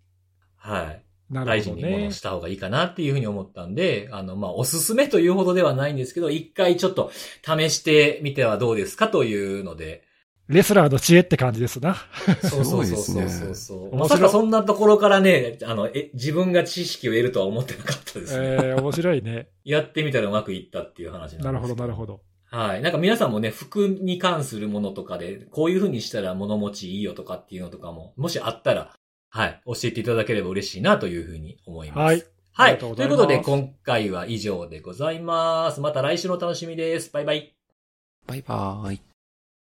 Speaker 1: はい。
Speaker 2: な
Speaker 1: 大事に物を。した方がいいかなっていうふうに思ったんで、あの、まあ、おすすめというほどではないんですけど、一回ちょっと試してみてはどうですかというので、
Speaker 2: レスラーの知恵って感じですな。
Speaker 1: そうそうそうそうそうそう。[laughs]
Speaker 2: 面白い
Speaker 1: まさかそんなところからね、あの、え、自分が知識を得るとは思ってなかったですね。
Speaker 2: えー、面白いね。[laughs]
Speaker 1: やってみたらうまくいったっていう話なんです
Speaker 2: なるほど、なる
Speaker 1: ど。
Speaker 2: ほど。
Speaker 1: はい。なんか皆さんもね、服に関するものとかで、こういう風にしたら物持ちいいよとかっていうのとかも、もしあったら、はい、教えていただければ嬉しいなというふうに思います。
Speaker 2: はい。
Speaker 1: はい。ということで、今回は以上でございます。また来週のお楽しみです。バイバイ。
Speaker 3: バイバーイ。